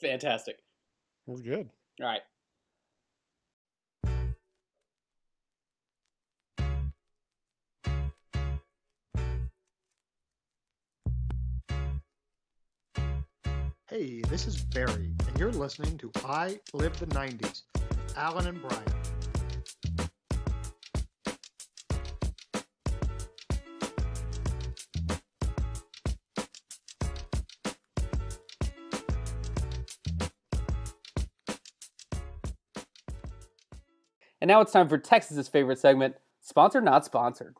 Fantastic. We're good. All right. Hey, this is Barry, and you're listening to I Live the 90s, Alan and Brian. And now it's time for Texas's favorite segment, sponsored not sponsored.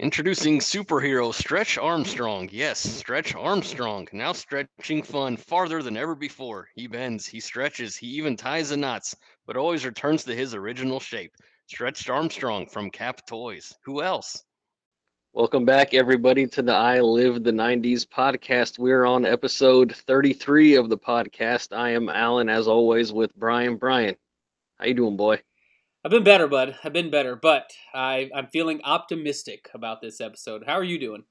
Introducing superhero Stretch Armstrong. Yes, Stretch Armstrong. Now stretching fun farther than ever before. He bends, he stretches, he even ties the knots, but always returns to his original shape. Stretched Armstrong from Cap Toys. Who else? Welcome back, everybody, to the I Live the 90s podcast. We're on episode 33 of the podcast. I am Alan, as always, with Brian. Brian, how you doing, boy? I've been better, bud. I've been better, but I, I'm feeling optimistic about this episode. How are you doing?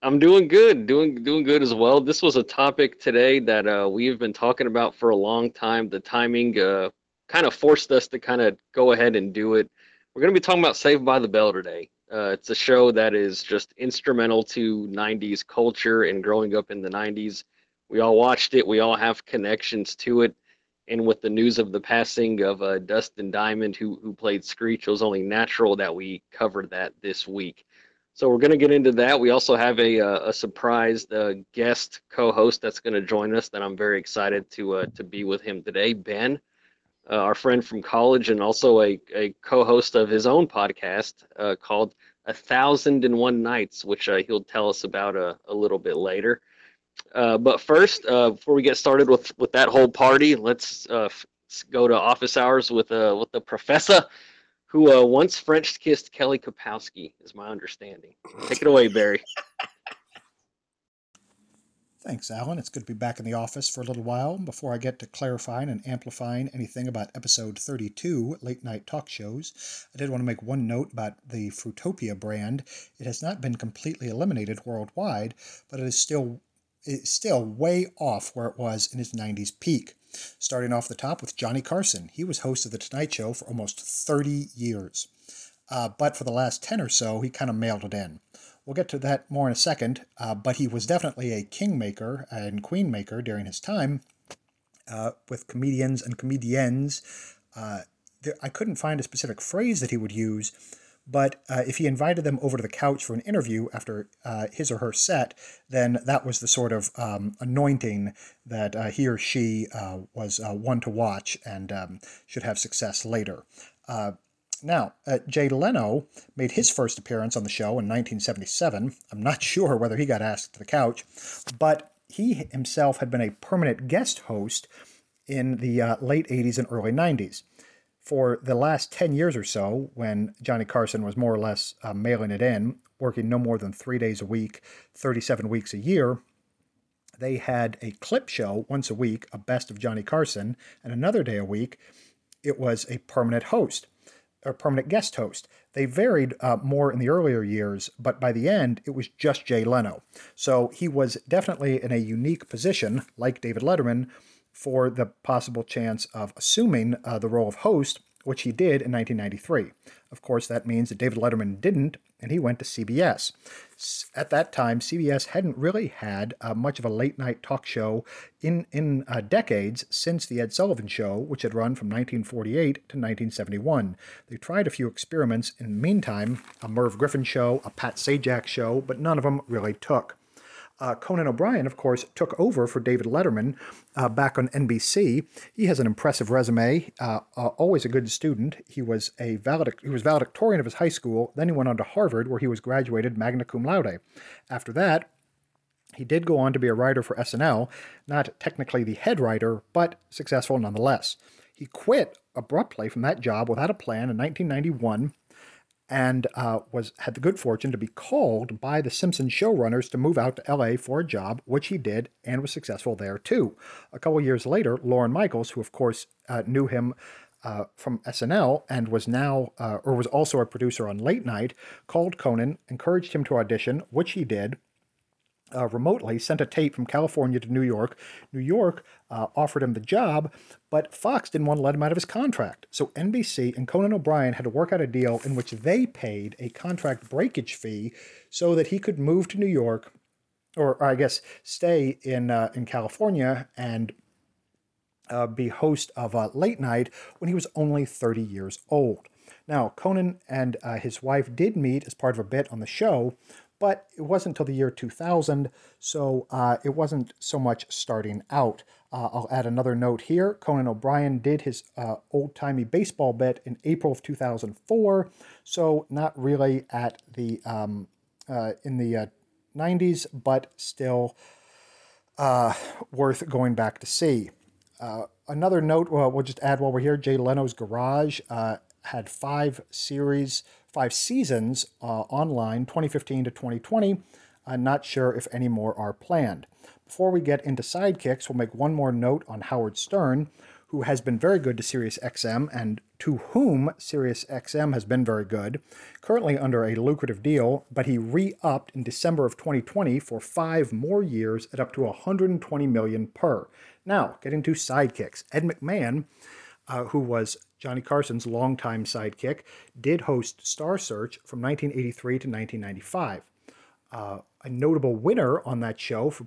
I'm doing good, doing doing good as well. This was a topic today that uh, we've been talking about for a long time. The timing uh, kind of forced us to kind of go ahead and do it. We're going to be talking about Saved by the Bell today. Uh, it's a show that is just instrumental to 90s culture and growing up in the 90s. We all watched it. We all have connections to it and with the news of the passing of uh, Dustin Diamond, who who played Screech, it was only natural that we covered that this week. So we're going to get into that. We also have a uh, a surprise uh, guest co-host that's going to join us. That I'm very excited to uh, to be with him today, Ben, uh, our friend from college, and also a a co-host of his own podcast uh, called A Thousand and One Nights, which he'll tell us about a, a little bit later. Uh, but first, uh, before we get started with with that whole party, let's uh, f- go to office hours with uh with the professor, who uh, once French kissed Kelly Kapowski, is my understanding. Take it away, Barry. Thanks, Alan. It's good to be back in the office for a little while. Before I get to clarifying and amplifying anything about episode 32, late night talk shows, I did want to make one note about the Fruitopia brand. It has not been completely eliminated worldwide, but it is still it's still way off where it was in its 90s peak. Starting off the top with Johnny Carson. He was host of The Tonight Show for almost 30 years. Uh, but for the last 10 or so, he kind of mailed it in. We'll get to that more in a second, uh, but he was definitely a kingmaker and queenmaker during his time uh, with comedians and comedians. Uh, there, I couldn't find a specific phrase that he would use, but uh, if he invited them over to the couch for an interview after uh, his or her set, then that was the sort of um, anointing that uh, he or she uh, was uh, one to watch and um, should have success later. Uh, now, Jay Leno made his first appearance on the show in 1977. I'm not sure whether he got asked to the couch, but he himself had been a permanent guest host in the late 80s and early 90s for the last 10 years or so, when Johnny Carson was more or less uh, mailing it in, working no more than three days a week, 37 weeks a year, they had a clip show once a week, a best of Johnny Carson, and another day a week, it was a permanent host or permanent guest host. They varied uh, more in the earlier years, but by the end, it was just Jay Leno. So he was definitely in a unique position, like David Letterman, for the possible chance of assuming uh, the role of host, which he did in 1993. Of course, that means that David Letterman didn't, and he went to CBS. At that time, CBS hadn't really had uh, much of a late night talk show in, in uh, decades since The Ed Sullivan Show, which had run from 1948 to 1971. They tried a few experiments in the meantime a Merv Griffin show, a Pat Sajak show, but none of them really took. Uh, Conan O'Brien, of course, took over for David Letterman uh, back on NBC. He has an impressive resume. Uh, uh, always a good student. He was a he was valedictorian of his high school. Then he went on to Harvard, where he was graduated magna cum laude. After that, he did go on to be a writer for SNL, not technically the head writer, but successful nonetheless. He quit abruptly from that job without a plan in 1991 and uh, was had the good fortune to be called by the Simpsons showrunners to move out to L.A. for a job, which he did and was successful there too. A couple years later, Lorne Michaels, who of course uh, knew him uh, from SNL and was now uh, or was also a producer on Late Night, called Conan, encouraged him to audition, which he did. Uh, remotely, sent a tape from California to New York. New York uh, offered him the job, but Fox didn't want to let him out of his contract. So NBC and Conan O'Brien had to work out a deal in which they paid a contract breakage fee so that he could move to New York, or, or I guess stay in uh, in California and uh, be host of late night when he was only 30 years old. Now, Conan and uh, his wife did meet as part of a bit on the show, but it wasn't until the year 2000, so uh, it wasn't so much starting out. Uh, I'll add another note here. Conan O'Brien did his uh, old timey baseball bit in April of 2004, so not really at the um, uh, in the 90s, uh, but still uh, worth going back to see. another note, we'll just add while we're here Jay Leno's Garage had five series five seasons uh, online, 2015 to 2020. I'm not sure if any more are planned. Before we get into sidekicks, we'll make one more note on Howard Stern, who has been very good to SiriusXM and to whom SiriusXM has been very good, currently under a lucrative deal, but he re-upped in December of 2020 for five more years at up to 120 million per. Now, getting to sidekicks. Ed McMahon uh, who was Johnny Carson's longtime sidekick, did host Star Search from 1983 to 1995. Uh, a notable winner on that show, for,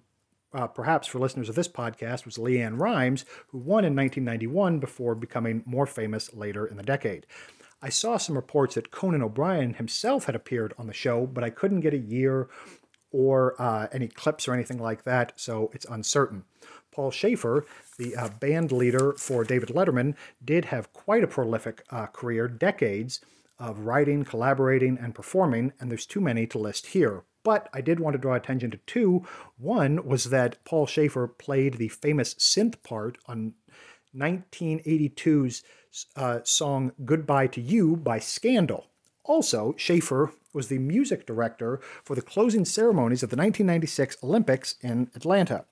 uh, perhaps for listeners of this podcast, was LeAnn Rimes, who won in 1991 before becoming more famous later in the decade. I saw some reports that Conan O'Brien himself had appeared on the show, but I couldn't get a year or uh, any clips or anything like that, so it's uncertain. Paul Shaffer, the uh, band leader for David Letterman, did have quite a prolific uh, career, decades of writing, collaborating, and performing, and there's too many to list here. But I did want to draw attention to two. One was that Paul Shaffer played the famous synth part on 1982's uh, song Goodbye to You by Scandal. Also, Shaffer was the music director for the closing ceremonies of the 1996 Olympics in Atlanta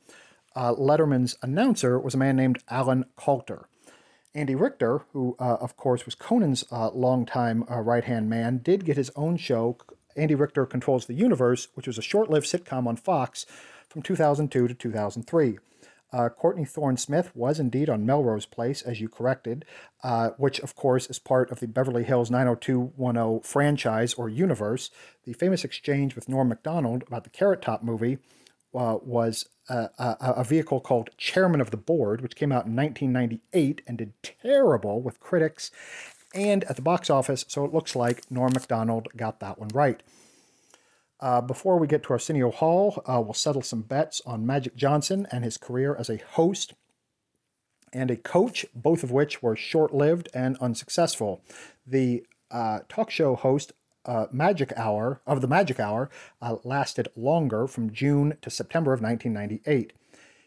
uh, Letterman's announcer was a man named Alan Kalter. Andy Richter, who uh, of course was Conan's uh, longtime uh, right hand man, did get his own show. Andy Richter Controls the Universe, which was a short lived sitcom on Fox from 2002 to 2003. Uh, Courtney Thorne Smith was indeed on Melrose Place, as you corrected, uh, which, of course, is part of the Beverly Hills 90210 franchise or universe. The famous exchange with Norm MacDonald about the Carrot Top movie uh, was a, a, vehicle called Chairman of the Board, which came out in 1998 and did terrible with critics and at the box office. So it looks like Norm MacDonald got that one right. Uh, before we get to Arsenio Hall, uh, we'll settle some bets on Magic Johnson and his career as a host and a coach, both of which were short lived and unsuccessful. The uh, talk show host uh, Magic Hour of the Magic Hour uh, lasted longer from June to September of 1998.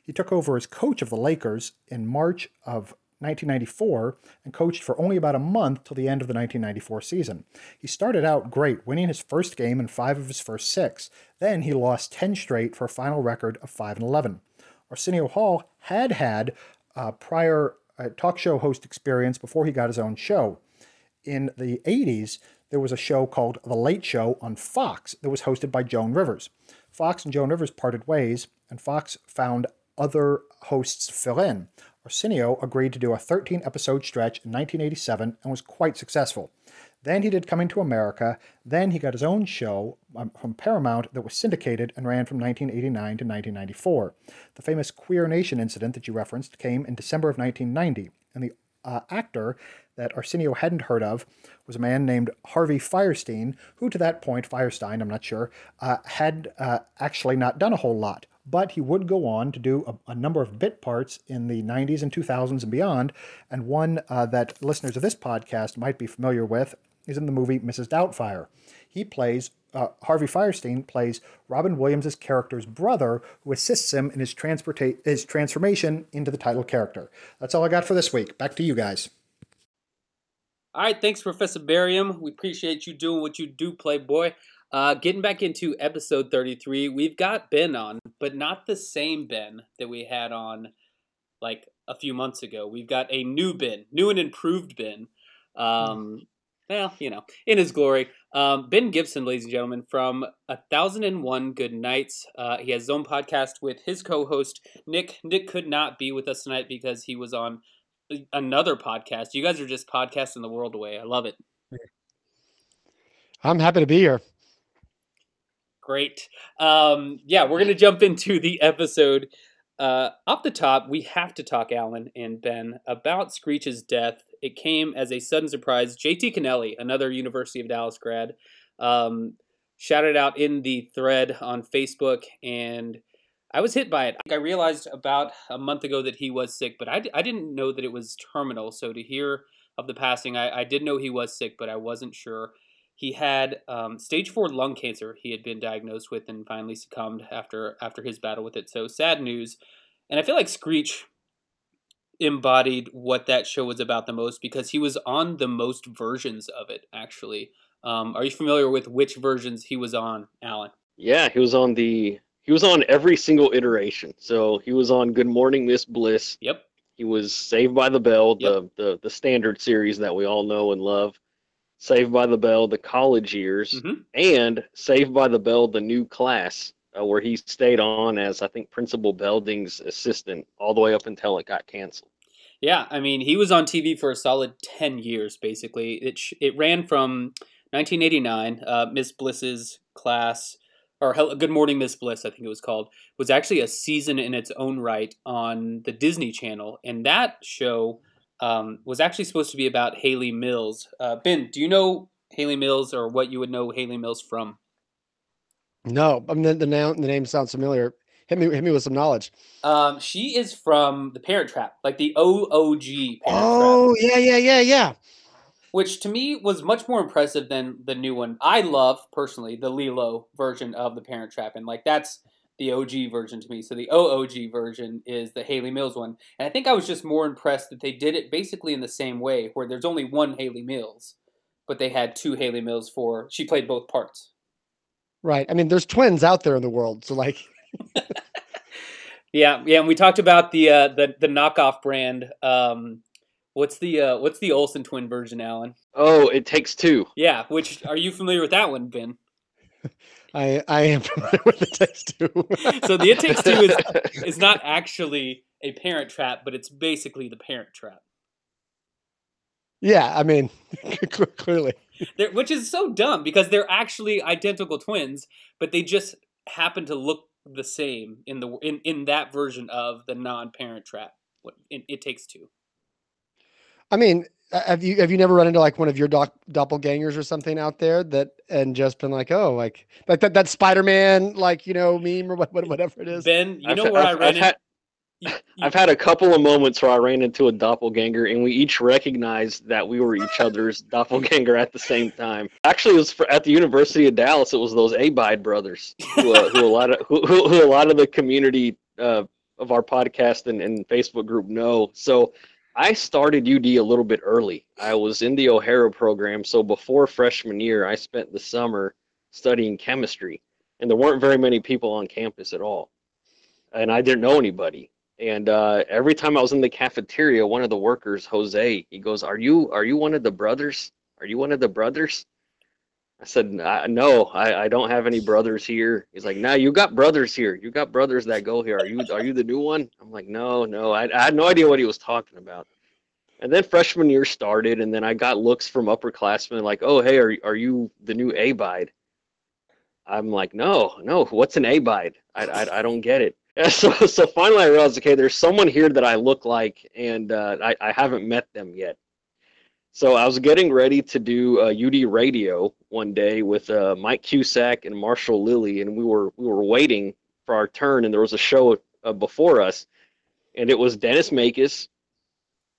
He took over as coach of the Lakers in March of 1994 and coached for only about a month till the end of the 1994 season. He started out great, winning his first game in five of his first six. Then he lost 10 straight for a final record of 5 and 11. Arsenio Hall had had uh, prior uh, talk show host experience before he got his own show. In the 80s, there was a show called The Late Show on Fox that was hosted by Joan Rivers. Fox and Joan Rivers parted ways, and Fox found other hosts to fill in. Arsenio agreed to do a 13 episode stretch in 1987 and was quite successful. Then he did Coming to America. Then he got his own show um, from Paramount that was syndicated and ran from 1989 to 1994. The famous Queer Nation incident that you referenced came in December of 1990, and the uh, actor that Arsenio hadn't heard of was a man named Harvey Fierstein, who to that point, Firestein, I'm not sure, uh, had uh, actually not done a whole lot. But he would go on to do a, a, number of bit parts in the 90s and 2000s and beyond. And one uh, that listeners of this podcast might be familiar with is in the movie Mrs. Doubtfire. He plays, uh, Harvey Firestein plays Robin Williams' character's brother, who assists him in his, transporta- his transformation into the title character. That's all I got for this week. Back to you guys. All right, thanks, Professor Barium. We appreciate you doing what you do, Playboy. Uh, getting back into episode 33, we've got Ben on, but not the same Ben that we had on like a few months ago. We've got a new Ben, new and improved Ben. Um, well, you know, in his glory. Um, ben Gibson, ladies and gentlemen, from A Thousand and One Good Nights. Uh, he has his own podcast with his co-host Nick. Nick could not be with us tonight because he was on another podcast. You guys are just podcasting the world away. I love it. I'm happy to be here. Great. Um, yeah, we're gonna jump into the episode. Uh, off the top, we have to talk, Alan and Ben, about Screech's death. It came as a sudden surprise. JT Kennelly, another University of Dallas grad, um, shouted out in the thread on Facebook, and I was hit by it. I realized about a month ago that he was sick, but I, I didn't know that it was terminal. So to hear of the passing, I, I did know he was sick, but I wasn't sure. He had um, stage four lung cancer. He had been diagnosed with and finally succumbed after after his battle with it. So sad news. And I feel like Screech embodied what that show was about the most because he was on the most versions of it. Actually, um, are you familiar with which versions he was on, Alan? Yeah, he was on the he was on every single iteration. So he was on Good Morning Miss Bliss. Yep. He was Saved by the Bell, Yep. the, the the standard series that we all know and love. Saved by the Bell, the college years, Mhm. and Saved by the Bell, the new class, uh, where he stayed on as I think Principal Belding's assistant all the way up until it got canceled. Yeah, I mean, he was on TV for a solid 10 years, basically. It, sh- it ran from 1989, uh, Miss Bliss's class, or Good Morning Miss Bliss, I think it was called, was actually a season in its own right on the Disney Channel. And that show um, was actually supposed to be about Hayley Mills. Uh, ben, do you know Hayley Mills or what you would know Hayley Mills from? No, I mean the, the the name sounds familiar. Hit me hit me with some knowledge. Um, she is from The Parent Trap, like the OOG Parent Trap. Oh yeah yeah yeah yeah. which to me was much more impressive than the new one. I love personally the Lilo version of the Parent Trap, and like that's the OG version to me. So the OOG version is the Hayley Mills one, and I think I was just more impressed that they did it basically in the same way, where there's only one Hayley Mills, but they had two Hayley Mills for she played both parts. Right. I mean, there's twins out there in the world, so like Yeah, yeah, and we talked about the uh, the the knockoff brand. Um, what's the uh, what's the Olsen twin version, Alan? Oh, it takes two. Yeah, which are you familiar with that one, Ben? I I am familiar with the text too. So the It Takes Two is is not actually a parent trap, but it's basically the parent trap. yeah, I mean, clearly. They're, which is so dumb because they're actually identical twins, but they just happen to look the same in the in, in that version of the non-parent trap. What it, it takes two. I mean, uh, have you have you never run into like one of your doc, doppelgangers or something out there that and just been like, oh, like like that that Spider Man like you know meme or what, what whatever it is. Ben, you I've know where I I've- ran I've in, had- you- I've had a couple of moments where I ran into a doppelganger, and we each recognized that we were each other's doppelganger at the same time. Actually, it was for, at the University of Dallas. It was those Abide brothers, who, uh, who a lot of who, who, who a lot of the community uh, of our podcast and, and Facebook group know. So I started UD a little bit early. I was in the O'Hara program, so before freshman year, I spent the summer studying chemistry, and there weren't very many people on campus at all, and I didn't know anybody. And uh, every time I was in the cafeteria, one of the workers, Jose, he goes, "Are you are you one of the brothers? Are you one of the brothers?" I said, "No, I, I don't have any brothers here." He's like, "No, you got brothers here. You got brothers that go here. Are you are you the new one?" I'm like, "No, no, I, I had no idea what he was talking about." And then freshman year started, and then I got looks from upperclassmen like, "Oh, hey, are are you the new Abide?" I'm like, "No, no. What's an Abide? I I, I don't get it." Yeah, so so finally I realized, okay, there's someone here that I look like, and uh, I I haven't met them yet. So I was getting ready to do uh, UD radio one day with uh, Mike Cusack and Marshall Lilly, and we were we were waiting for our turn, and there was a show uh, before us, and it was Dennis Makis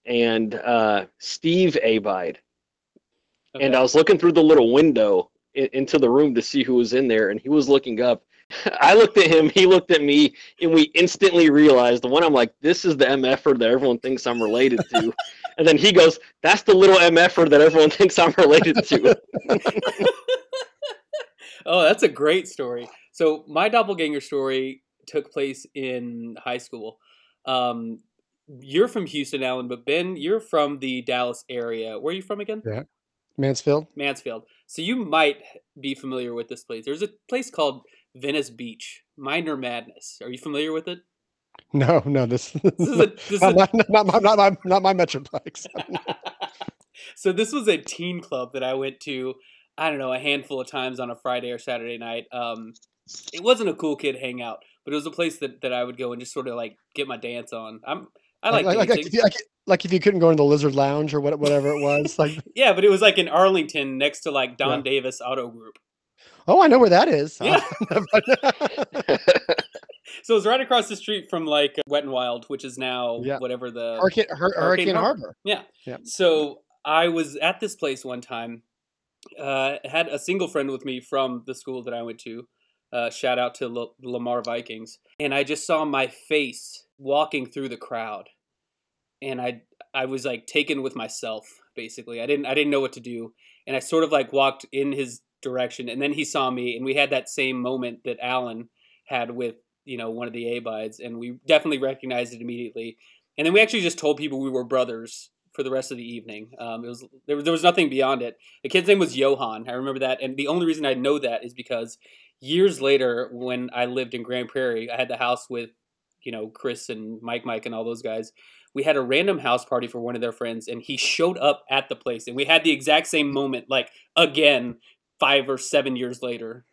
and uh, Steve Abide, and I was looking through the little window into the room to see who was in there, and he was looking up. I looked at him, he looked at me, and we instantly realized the one I'm like, this is the MFer that everyone thinks I'm related to. and then he goes, that's the little MFer that everyone thinks I'm related to. oh, that's a great story. So my doppelganger story took place in high school. Um, you're from Houston, Alan, but Ben, you're from the Dallas area. Where are you from again? Yeah. Mansfield. Mansfield. So you might be familiar with this place. There's a place called Venice Beach, Minor Madness. Are you familiar with it? No, no, this, This is a, this is not, a- my, not, my, not, my, not my Metroplex. so this was a teen club that I went to. I don't know a handful of times on a Friday or Saturday night. Um, it wasn't a cool kid hangout, but it was a place that, that I would go and just sort of like get my dance on. I'm I like, like, like, if you, like, like if you couldn't go into the Lizard Lounge or what, whatever it was. Like, yeah, but it was like in Arlington next to like Don Yeah. Davis Auto Group. Oh, I know where that is. Yeah. So it's right across the street from like Wet and Wild, which is now Yeah. whatever the Hurricane, Hur- Hurricane Harbor. Harbor. Yeah. Yeah. So I was at this place one time. Uh, had a single friend with me from the school that I went to. Uh, shout out to L- Lamar Vikings, and I just saw my face walking through the crowd, and I I was like taken with myself. Basically, I didn't I didn't know what to do, and I sort of like walked in his direction, and then he saw me, and we had that same moment that Alan had with you know one of the A-bides, and we definitely recognized it immediately. And then we actually just told people we were brothers for the rest of the evening. Um, it was there, was there was nothing beyond it. The kid's name was Johan. I remember that, and the only reason I know that is because years later, when I lived in Grand Prairie, I had the house with you know Chris and Mike, Mike, and all those guys. We had a random house party for one of their friends, and he showed up at the place, and we had the exact same moment, like again, five or seven years later.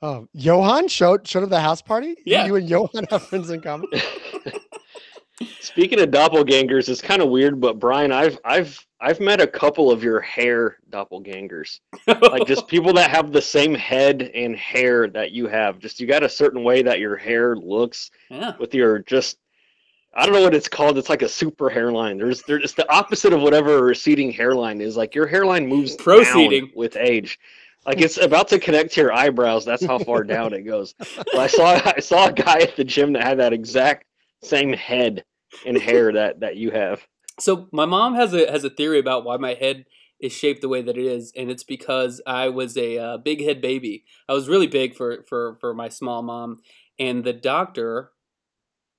Oh, Johan showed showed up the house party. Yeah. you and Johan have friends in common. Speaking of doppelgangers, it's kind of weird, but Brian, I've I've I've met a couple of your hair doppelgangers. Like just people that have the same head and hair that you have. Just you got a certain way that your hair looks yeah. with your just I don't know what it's called. It's like a super hairline. There's there's it's the opposite of whatever a receding hairline is. Like your hairline moves down Proceeding. with age. Like it's about to connect to your eyebrows. That's how far down it goes. But I saw I saw a guy at the gym that had that exact same head and hair that that you have. So my mom has a has a theory about why my head is shaped the way that it is, and it's because I was a uh, big head baby. I was really big for for for my small mom, and the doctor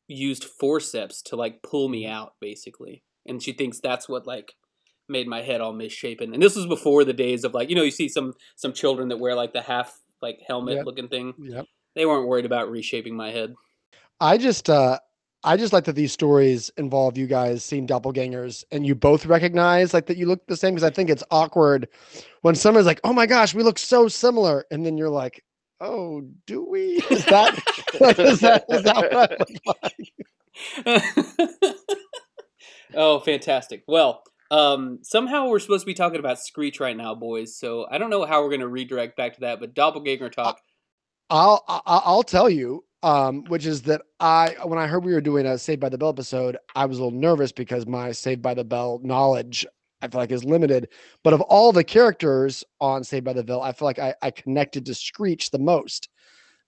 used forceps to like pull me out basically, and she thinks that's what like made my head all misshapen. And this was before the days of like you know you see some some children that wear like the half like helmet Yep. looking thing. Yep. They weren't worried about reshaping my head. I just uh I just like that these stories involve you guys seeing doppelgangers and you both recognize like that you look the same because I think it's awkward when someone's like, "Oh my gosh, we look so similar," and then you're like, "Oh, do we?" Is that like, is that is that what I look like? oh, fantastic. Well, um, somehow we're supposed to be talking about Screech right now, boys. So I don't know how we're going to redirect back to that, but doppelganger talk. I'll I- I'll tell you, um, which is that I when I heard we were doing a Saved by the Bell episode, I was a little nervous because my Saved by the Bell knowledge I feel like is limited. But of all the characters on Saved by the Bell, I feel like I, I connected to Screech the most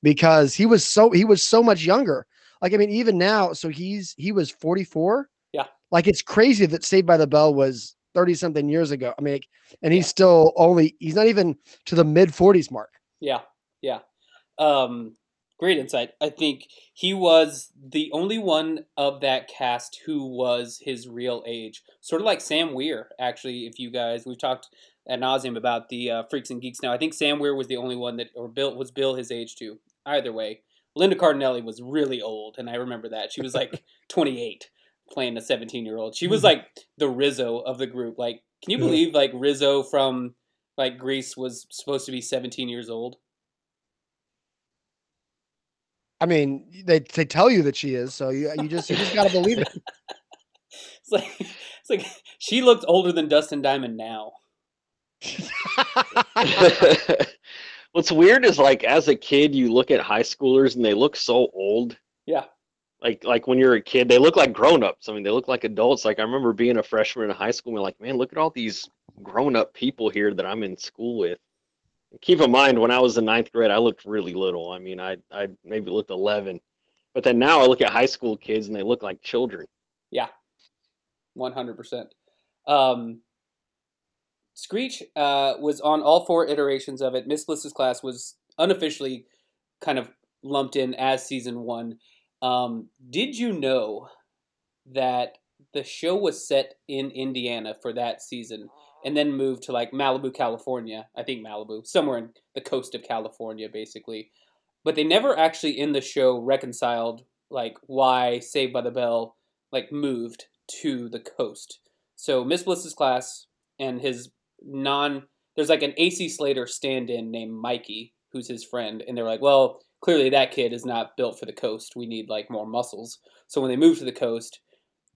because he was so he was so much younger. Like I mean, even now, so he's he was 44. Yeah. Like it's crazy that Saved by the Bell was 30 something years ago. I mean, like, and he's still only he's not even to the mid 40s mark. Yeah, yeah. Um, great insight. I think he was the only one of that cast who was his real age. Sort of like Sam Weir, actually. If you guys, we've talked ad nauseum about the uh, Freaks and Geeks. Now, I think Sam Weir was the only one that, or Bill was Bill his age too. Either way, Linda Cardellini was really old, and I remember that she was like 28 playing a 17 year old. She was like the Rizzo of the group. Like, can you believe like Rizzo from like Grease was supposed to be 17 years old? I mean, they they tell you that she is, so you you just you just gotta believe it. It's like it's like she looked older than Dustin Diamond now. What's weird is like as a kid, you look at high schoolers and they look so old. Yeah. Like like when you're a kid, they look like grown ups. I mean, they look like adults. Like I remember being a freshman in high school and like, man, look at all these grown up people here that I'm in school with. Keep in mind, when I was in ninth grade, I looked really little. I mean, I I maybe looked 11, but then now I look at high school kids and they look like children. Yeah, one hundred percent. Um, Screech uh, was on all four iterations of it. Miss Bliss's class was unofficially kind of lumped in as season one. Um, did you know that the show was set in Indiana for that season? And then moved to like Malibu, California. I think Malibu, somewhere in the coast of California, basically. But they never actually in the show reconciled like why Saved by the Bell like moved to the coast. So Miss Bliss's class and his non there's like an AC Slater stand-in named Mikey who's his friend, and they're like, well, clearly that kid is not built for the coast. We need like more muscles. So when they moved to the coast,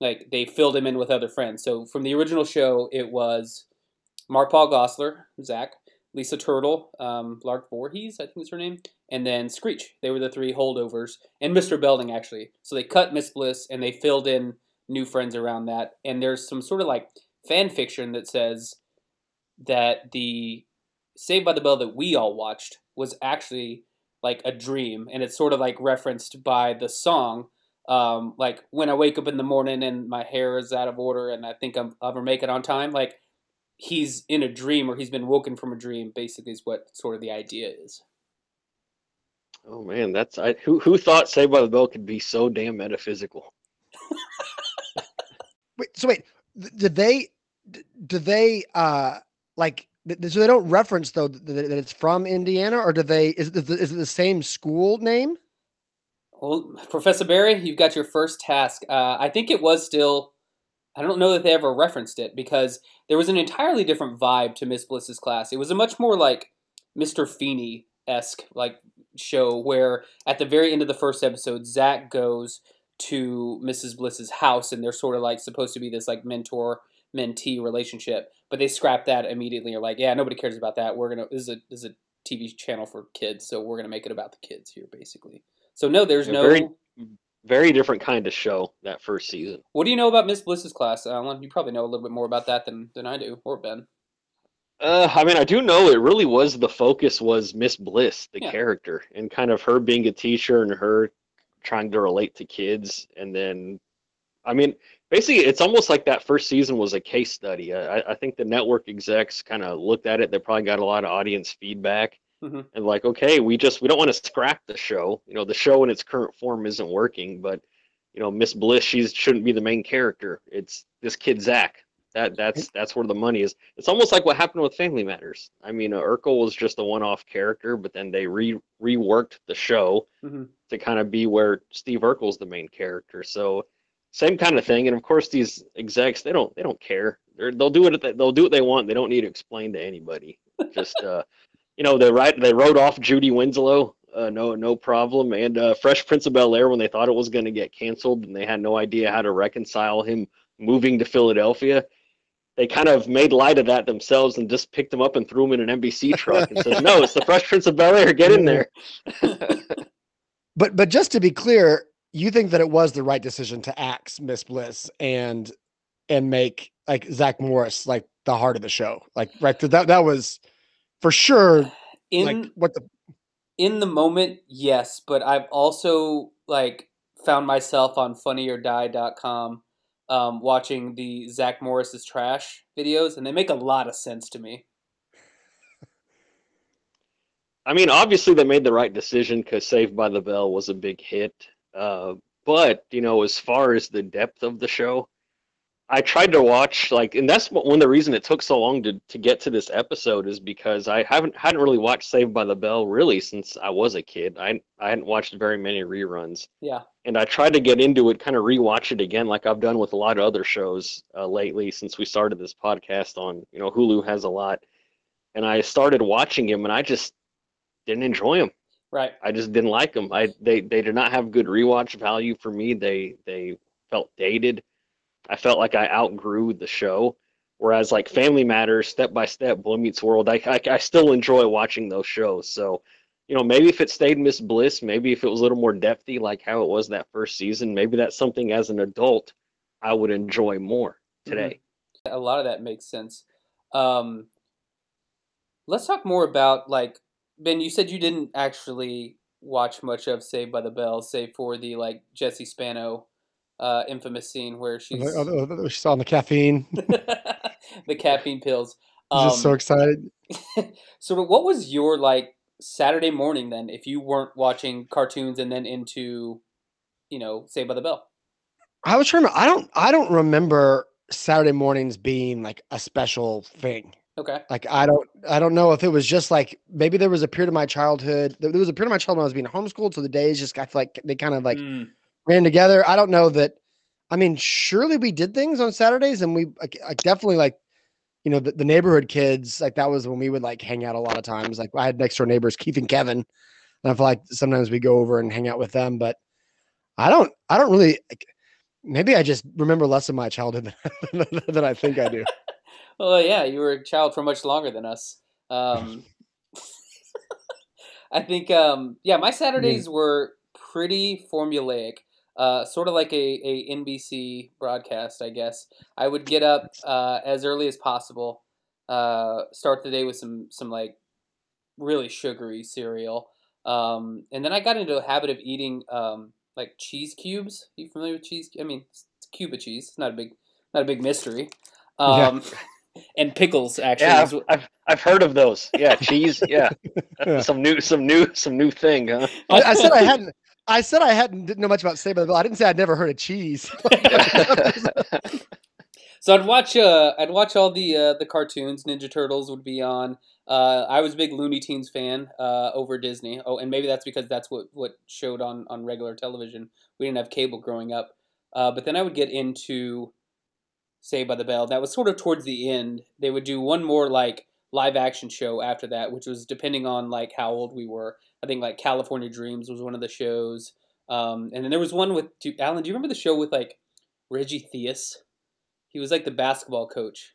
like they filled him in with other friends. So from the original show, it was Mark Paul Gosselaar, Zach, Lisa Turtle, um, Lark Voorhees, I think was her name, and then Screech. They were the three holdovers, and Mr. Belding actually. So they cut Miss Bliss and they filled in new friends around that. And there's some sort of like fan fiction that says that the Saved by the Bell that we all watched was actually like a dream, and it's sort of like referenced by the song. Um, like when I wake up in the morning and my hair is out of order and I think I'm ever make it on time, like he's in a dream or he's been woken from a dream. Basically, is what sort of the idea is. Oh man, that's I who who thought Saved by the Bell could be so damn metaphysical. wait, so wait, did they do they uh like so they don't reference though that it's from Indiana, or do they? Is it, is it the same school name? Well, Professor Barry, you've got your first task. Uh, I think it was still. I don't know that they ever referenced it because there was an entirely different vibe to Miss Bliss's class. It was a much more like Mr. Feeney esque like show where at the very end of the first episode, Zach goes to Mrs. Bliss's house and they're sort of like supposed to be this like mentor mentee relationship, but they scrap that immediately. Are like, yeah, nobody cares about that. We're gonna this is a this is a TV channel for kids, so we're gonna make it about the kids here, basically. So no, there's yeah, no very, very different kind of show that first season. What do you know about Miss Bliss's class, Alan? You probably know a little bit more about that than than I do, or Ben. Uh, I mean, I do know it really was the focus was Miss Bliss, the yeah. character, and kind of her being a teacher and her trying to relate to kids, and then, I mean, basically it's almost like that first season was a case study. I, I think the network execs kind of looked at it. They probably got a lot of audience feedback mm-hmm. and like, okay, we just we don't want to scrap the show. You know, the show in its current form isn't working, but you know, Miss Bliss, she shouldn't be the main character. It's this kid Zach. That that's that's where the money is. It's almost like what happened with Family Matters. I mean, uh, Urkel was just a one-off character, but then they re reworked the show mm-hmm. to kind of be where Steve Urkel's the main character. So same kind of thing. And of course, these execs they don't they don't care. They're, they'll do it. They'll do what they want. They don't need to explain to anybody. Just uh, you know, they right they wrote off Judy Winslow. Uh, no, no problem. And uh, Fresh Prince of Bel Air when they thought it was going to get canceled and they had no idea how to reconcile him moving to Philadelphia. They kind of made light of that themselves and just picked him up and threw him in an NBC truck and said, "No, it's the Fresh Prince of Bel Air. Get in there." but but just to be clear, you think that it was the right decision to axe Miss Bliss and and make like Zach Morris like the heart of the show. Like right that that was for sure in like what the in the moment, yes, but I've also like found myself on funnyorDie.com um, watching the Zach Morris's trash videos, and they make a lot of sense to me. I mean, obviously they made the right decision because Saved by the Bell was a big hit. Uh, but you know, as far as the depth of the show, I tried to watch like, and that's one of the reason it took so long to to get to this episode is because I haven't hadn't really watched Saved by the Bell really since I was a kid. I I hadn't watched very many reruns. Yeah. And I tried to get into it, kind of rewatch it again, like I've done with a lot of other shows uh, lately since we started this podcast on. You know, Hulu has a lot, and I started watching him, and I just didn't enjoy him. Right. I just didn't like them. I they they did not have good rewatch value for me. They they felt dated. I felt like I outgrew the show. Whereas like Family Matters, Step by Step, Boy Meets World, I, I, I still enjoy watching those shows. So, you know, maybe if it stayed Miss Bliss, maybe if it was a little more depthy like how it was that first season, maybe that's something as an adult I would enjoy more mm-hmm. today. Mm-hmm. A lot of that makes sense. Um, let's talk more about like Ben, you said you didn't actually watch much of Saved by the Bell, save for the like Jesse Spano uh, infamous scene where she's she's on the caffeine, the caffeine pills. Um, just so um, excited. so, what was your like Saturday morning then, if you weren't watching cartoons and then into, you know, Saved by the Bell? I was trying. To, I don't. I don't remember Saturday mornings being like a special thing. Okay. Like I don't I don't know if it was just like maybe there was a period of my childhood. There there was a period of my childhood when I was being homeschooled, so the days just I feel like they kind of like Mm, ran together. I don't know that. I mean, surely we did things on Saturdays, and we definitely like, you know, the, the neighborhood kids. Like that was when we would like hang out a lot of times. Like I had next door neighbors, Keith and Kevin, and I feel like sometimes we go over and hang out with them. But I don't, I don't really. Like, maybe I just remember less of my childhood than, than I think I do. Well, yeah, you were a child for much longer than us. Um, I think, um, yeah, my Saturdays were pretty formulaic, uh, sort of like a, a NBC broadcast, I guess. I would get up uh, as early as possible, uh, start the day with some some like really sugary cereal, um, and then I got into a habit of eating um, like cheese cubes. you familiar with cheese? I mean, it's a cube of cheese. It's not a big not a big mystery. Yeah. Um, And pickles, actually. Yeah, I've, I've I've heard of those. Yeah, cheese. Yeah, Yeah. some new some new some new thing, huh? I, I said I hadn't. I said I hadn't didn't know much about Saved by the Bell. I didn't say I'd never heard of cheese. So I'd watch uh I'd watch all the uh, the cartoons. Ninja Turtles would be on. Uh, I was a big Looney Tunes fan uh, over Disney. Oh, and maybe that's because that's what what showed on on regular television. We didn't have cable growing up. Uh, but then I would get into Saved by the Bell. That was sort of towards the end. They would do one more like live action show after that, which was depending on like how old we were. I think like California Dreams was one of the shows. Um, and then there was one with do, Alan. Do you remember the show with like Reggie Theus? He was like the basketball coach.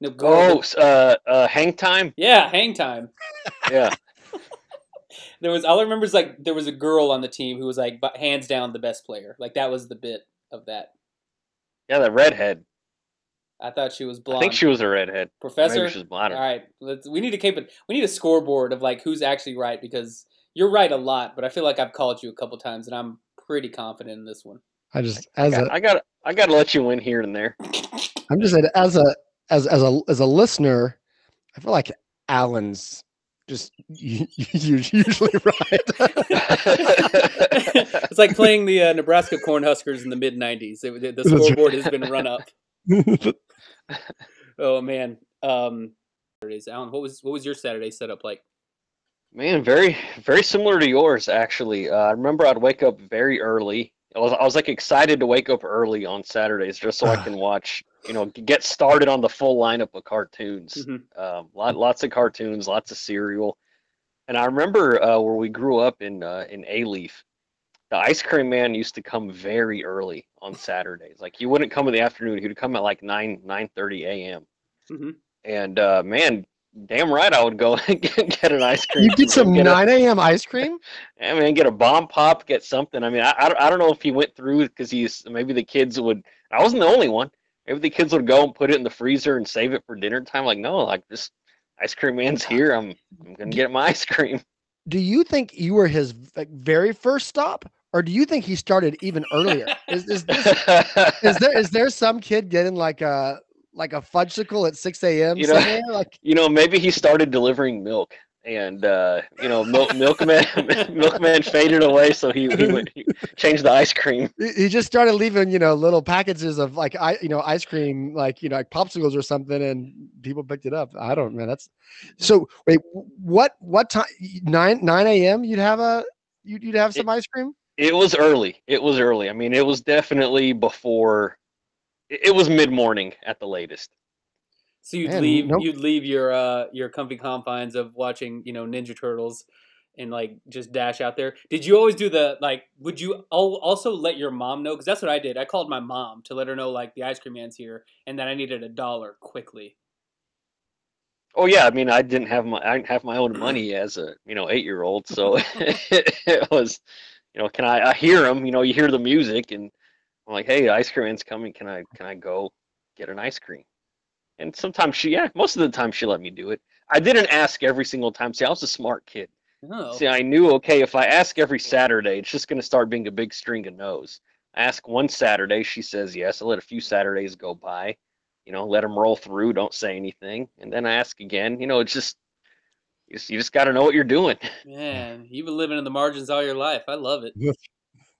No, oh, uh, uh, hang time. yeah, hang time. Yeah, There was all I remember is like there was a girl on the team who was like hands down the best player. Like that was the bit of that. yeah, the redhead. I thought she was blonde. I think she was a redhead. Professor. Maybe she was blonde. All right, let's. We need to keep it. We need a scoreboard of like who's actually right because you're right a lot, but I feel like I've called you a couple times and I'm pretty confident in this one. I just I as got, a I got I got to let you win here and there. I'm just saying as a as as a as a listener, I feel like Alan's just u- u- usually right. it's like playing the uh, Nebraska Cornhuskers in the mid '90s. It- the, the That's right. scoreboard has been run up. Oh man. Um, Saturdays, Alan. What was what was your Saturday setup like? Man, very very similar to yours actually. Uh, I remember I'd wake up very early. I was I was like excited to wake up early on Saturdays just so I can watch, you know, get started on the full lineup of cartoons. Mhm. Um, lot, lots of cartoons, lots of cereal. And I remember uh, where we grew up in uh, in Alief, the ice cream man used to come very early on Saturdays. Like he wouldn't come in the afternoon; he would come at like nine nine thirty a.m. Mhm. And uh, man, damn right, I would go get, get an ice cream. you get some Get 9 a.m. ice cream? I mean, get a bomb pop, get something. I mean, I, I, don't- I don't know if he went through because he's maybe the kids would. I wasn't the only one. Maybe the kids would go and put it in the freezer and save it for dinner time. Like, no, like this ice cream man's here. I'm I'm gonna get my ice cream. Do you think you were his like, very first stop, or do you think he started even earlier? Is is, this, is there is there some kid getting like a like a fudgesicle at 6 a.m. You know- Like you know, maybe he started delivering milk, and uh, you know, milk, milkman milkman faded away, so he he, went, he changed the ice cream. he just started leaving, you know, little packages of like I, you know, ice cream, like you know, like popsicles or something, and people picked it up. I don't, man. That's so. Wait, what? What time? Nine nine a.m. You'd have a you'd, you'd have some ice cream. It was early. It was early. I mean, it was definitely before. It it was mid morning at the latest. So you'd Man, leave nope. you'd leave your uh your comfy confines of watching you know Ninja Turtles and like just dash out there. Did you always do the like? Would you also let your mom know? Because that's what I did. I called my mom to let her know like the ice cream man's here and that I needed a dollar quickly. Oh yeah, I mean, I didn't have my I didn't have my own money as a you know eight year old, so it was, you know, can I I hear them? You know, you hear the music, and I'm like, hey, ice cream man's coming. Can I can I go get an ice cream? And sometimes she, yeah, most of the time she let me do it. I didn't ask every single time. See, I was a smart kid. Oh, See, I knew okay, if I ask every Saturday, it's just gonna start being a big string of no's. I ask one Saturday, she says yes. I let a few Saturdays go by, you know, let them roll through, don't say anything, and then I ask again. You know, it's just you just, you just got to know what you're doing. man, you've been living in the margins all your life. I love it.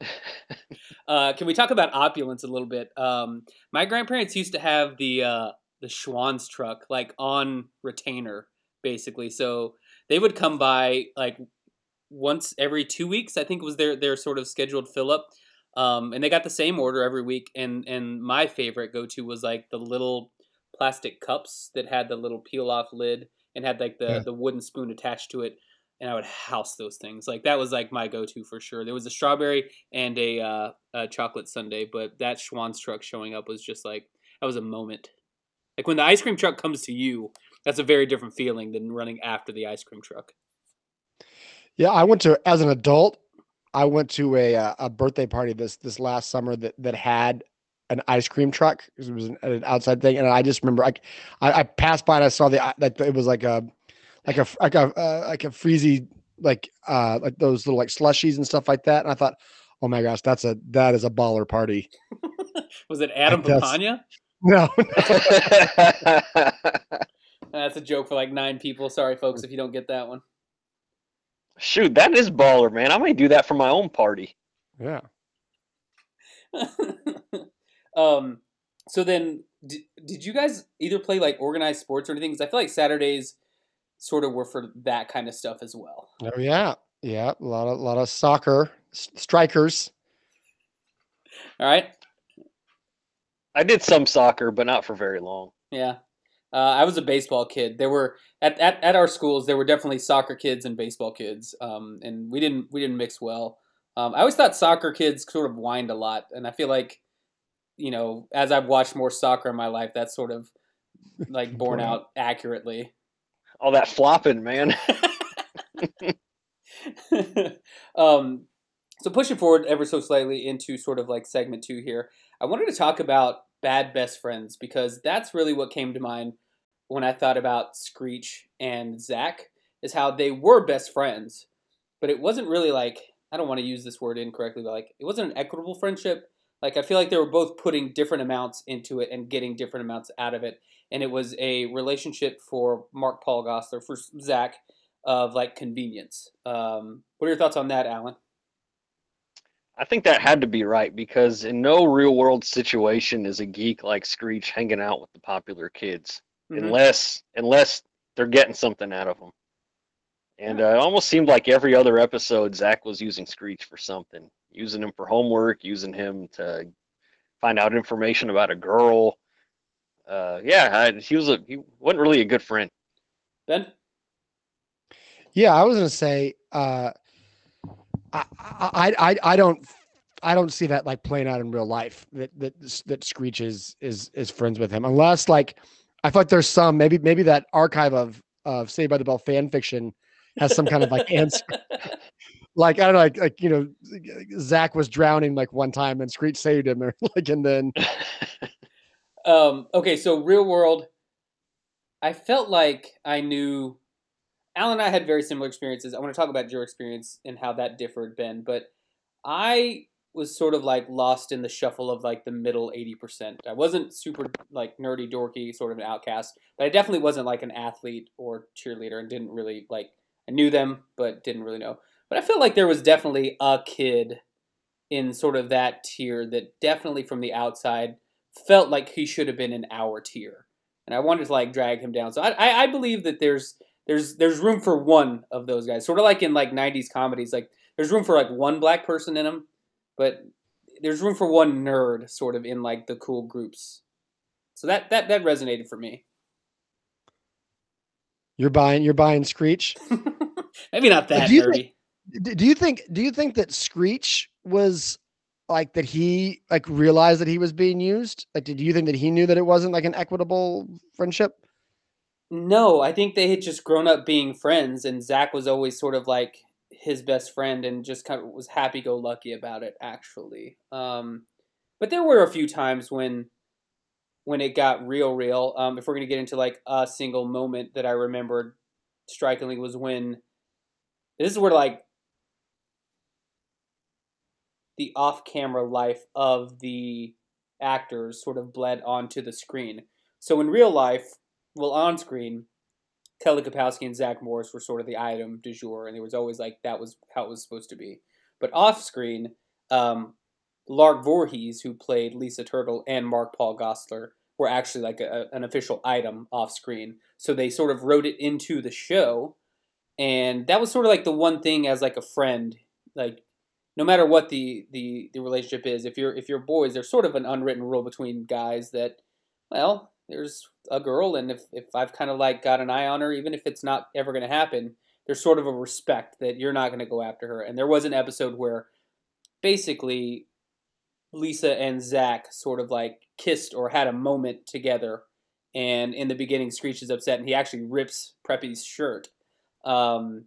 uh, can we talk about opulence a little bit? Um, my grandparents used to have the uh, the Schwan's truck like on retainer, basically. So they would come by like once every two weeks. I think was their their sort of scheduled fill up. Um, and they got the same order every week. And and my favorite go to was like the little plastic cups that had the little peel off lid and had like the yeah. the wooden spoon attached to it. And I would house those things. Like that was like my go to for sure. There was a strawberry and a, uh, a chocolate sundae, but that Schwan's truck showing up was just like that was a moment. Like when the ice cream truck comes to you, that's a very different feeling than running after the ice cream truck. Yeah, I went to as an adult. I went to a uh, a birthday party this this last summer that that had an ice cream truck it was an, an, outside thing, and I just remember I, I, I passed by and I saw the that it was like a like a like a uh, like a freezy like uh like those little like slushies and stuff like that, and I thought, oh my gosh, that's a that is a baller party. was it Adam Papania? No. That's a joke for like nine people. Sorry, folks, if you don't get that one. Shoot, that is baller, man. I might do that for my own party. Yeah. um. So then, did, did you guys either play like organized sports or anything? Because I feel like Saturdays sort of were for that kind of stuff as well. Oh yeah, yeah. A lot of a lot of soccer strikers. All right. I did some soccer, but not for very long. Yeah. Uh, I was a baseball kid. There were at, at, at our schools there were definitely soccer kids and baseball kids, um, and we didn't we didn't mix well. Um, I always thought soccer kids sort of whined a lot, and I feel like, you know, as I've watched more soccer in my life, that's sort of like borne out accurately. All that flopping, man. um, so pushing forward ever so slightly into sort of like segment two here, I wanted to talk about bad best friends because that's really what came to mind when I thought about Screech and Zach is how they were best friends, but it wasn't really like I don't want to use this word incorrectly, but like it wasn't an equitable friendship. Like I feel like they were both putting different amounts into it and getting different amounts out of it, and it was a relationship for Mark Paul Gosselaar for Zach of like convenience. Um, what are your thoughts on that, Alan? I think that had to be right because in no real world situation is a geek like Screech hanging out with the popular kids mm-hmm. unless unless they're getting something out of them. And uh, it almost seemed like every other episode, Zach was using Screech for something, using him for homework, using him to find out information about a girl. Uh, yeah, I, he was a he wasn't really a good friend. Ben. Yeah, I was gonna say. Uh, I, I, I, I don't, I don't see that like playing out in real life. That that that Screech is is is friends with him, unless like I thought like there's some maybe maybe that archive of of Saved by the Bell fan fiction has some kind of like answer. like I don't know, like, like you know, Zach was drowning like one time and Screech saved him, or like and then. um. Okay, so real world. I felt like I knew Alan and I had very similar experiences. I want to talk about your experience and how that differed, Ben. But I was sort of like lost in the shuffle of like the middle 80%. I wasn't super like nerdy, dorky, sort of an outcast, but I definitely wasn't like an athlete or cheerleader and didn't really like, I knew them, but didn't really know. But I felt like there was definitely a kid in sort of that tier that definitely from the outside felt like he should have been in our tier. And I wanted to like drag him down. So I, I, I believe that there's there's there's room for one of those guys. Sort of like in like '90s comedies, like there's room for like one black person in them, but there's room for one nerd sort of in like the cool groups. So that that that resonated for me. You're buying you're buying Screech. Maybe not that do nerdy. Think, do you think do you think that Screech was like that he like realized that he was being used? Like did you think that he knew that it wasn't like an equitable friendship? No, I think they had just grown up being friends, and Zach was always sort of like his best friend and just kind of was happy go lucky about it, actually. Um, but there were a few times when when it got real, real. Um, if we're gonna get into like a single moment that I remembered strikingly was when this is where like the off-camera life of the actors sort of bled onto the screen. So in real life, well, on screen, Kelly Kapowski and Zach Morris were sort of the item du jour, and it was always like that was how it was supposed to be. But off screen, um, Lark Voorhees, who played Lisa Turtle, and Mark Paul Gosselaar were actually like a, an official item off screen. So they sort of wrote it into the show, and that was sort of like the one thing as like a friend, like no matter what the the the relationship is, if you're if you're boys, there's sort of an unwritten rule between guys that, well, there's a girl, and if if I've kind of like got an eye on her, even if it's not ever going to happen, there's sort of a respect that you're not going to go after her. And there was an episode where basically Lisa and Zach sort of like kissed or had a moment together. And in the beginning, Screech is upset and he actually rips Preppy's shirt, um,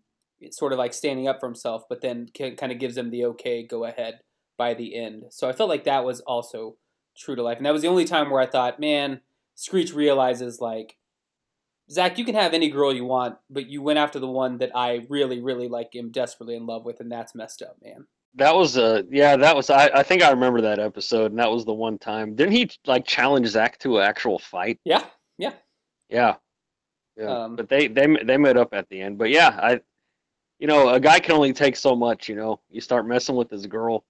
sort of like standing up for himself, but then kind of gives him the okay, go ahead by the end. So I felt like that was also true to life. And that was the only time where I thought, man, Screech realizes like, Zach, you can have any girl you want, but you went after the one that I really, really like, am desperately in love with, and that's messed up, man. That was a yeah. That was I. I think I remember that episode, and that was the one time. Didn't he like challenge Zach to an actual fight? Yeah, yeah, yeah, yeah. Um, but they they they met up at the end. But yeah, I, you know, a guy can only take so much. You know, you start messing with his girl.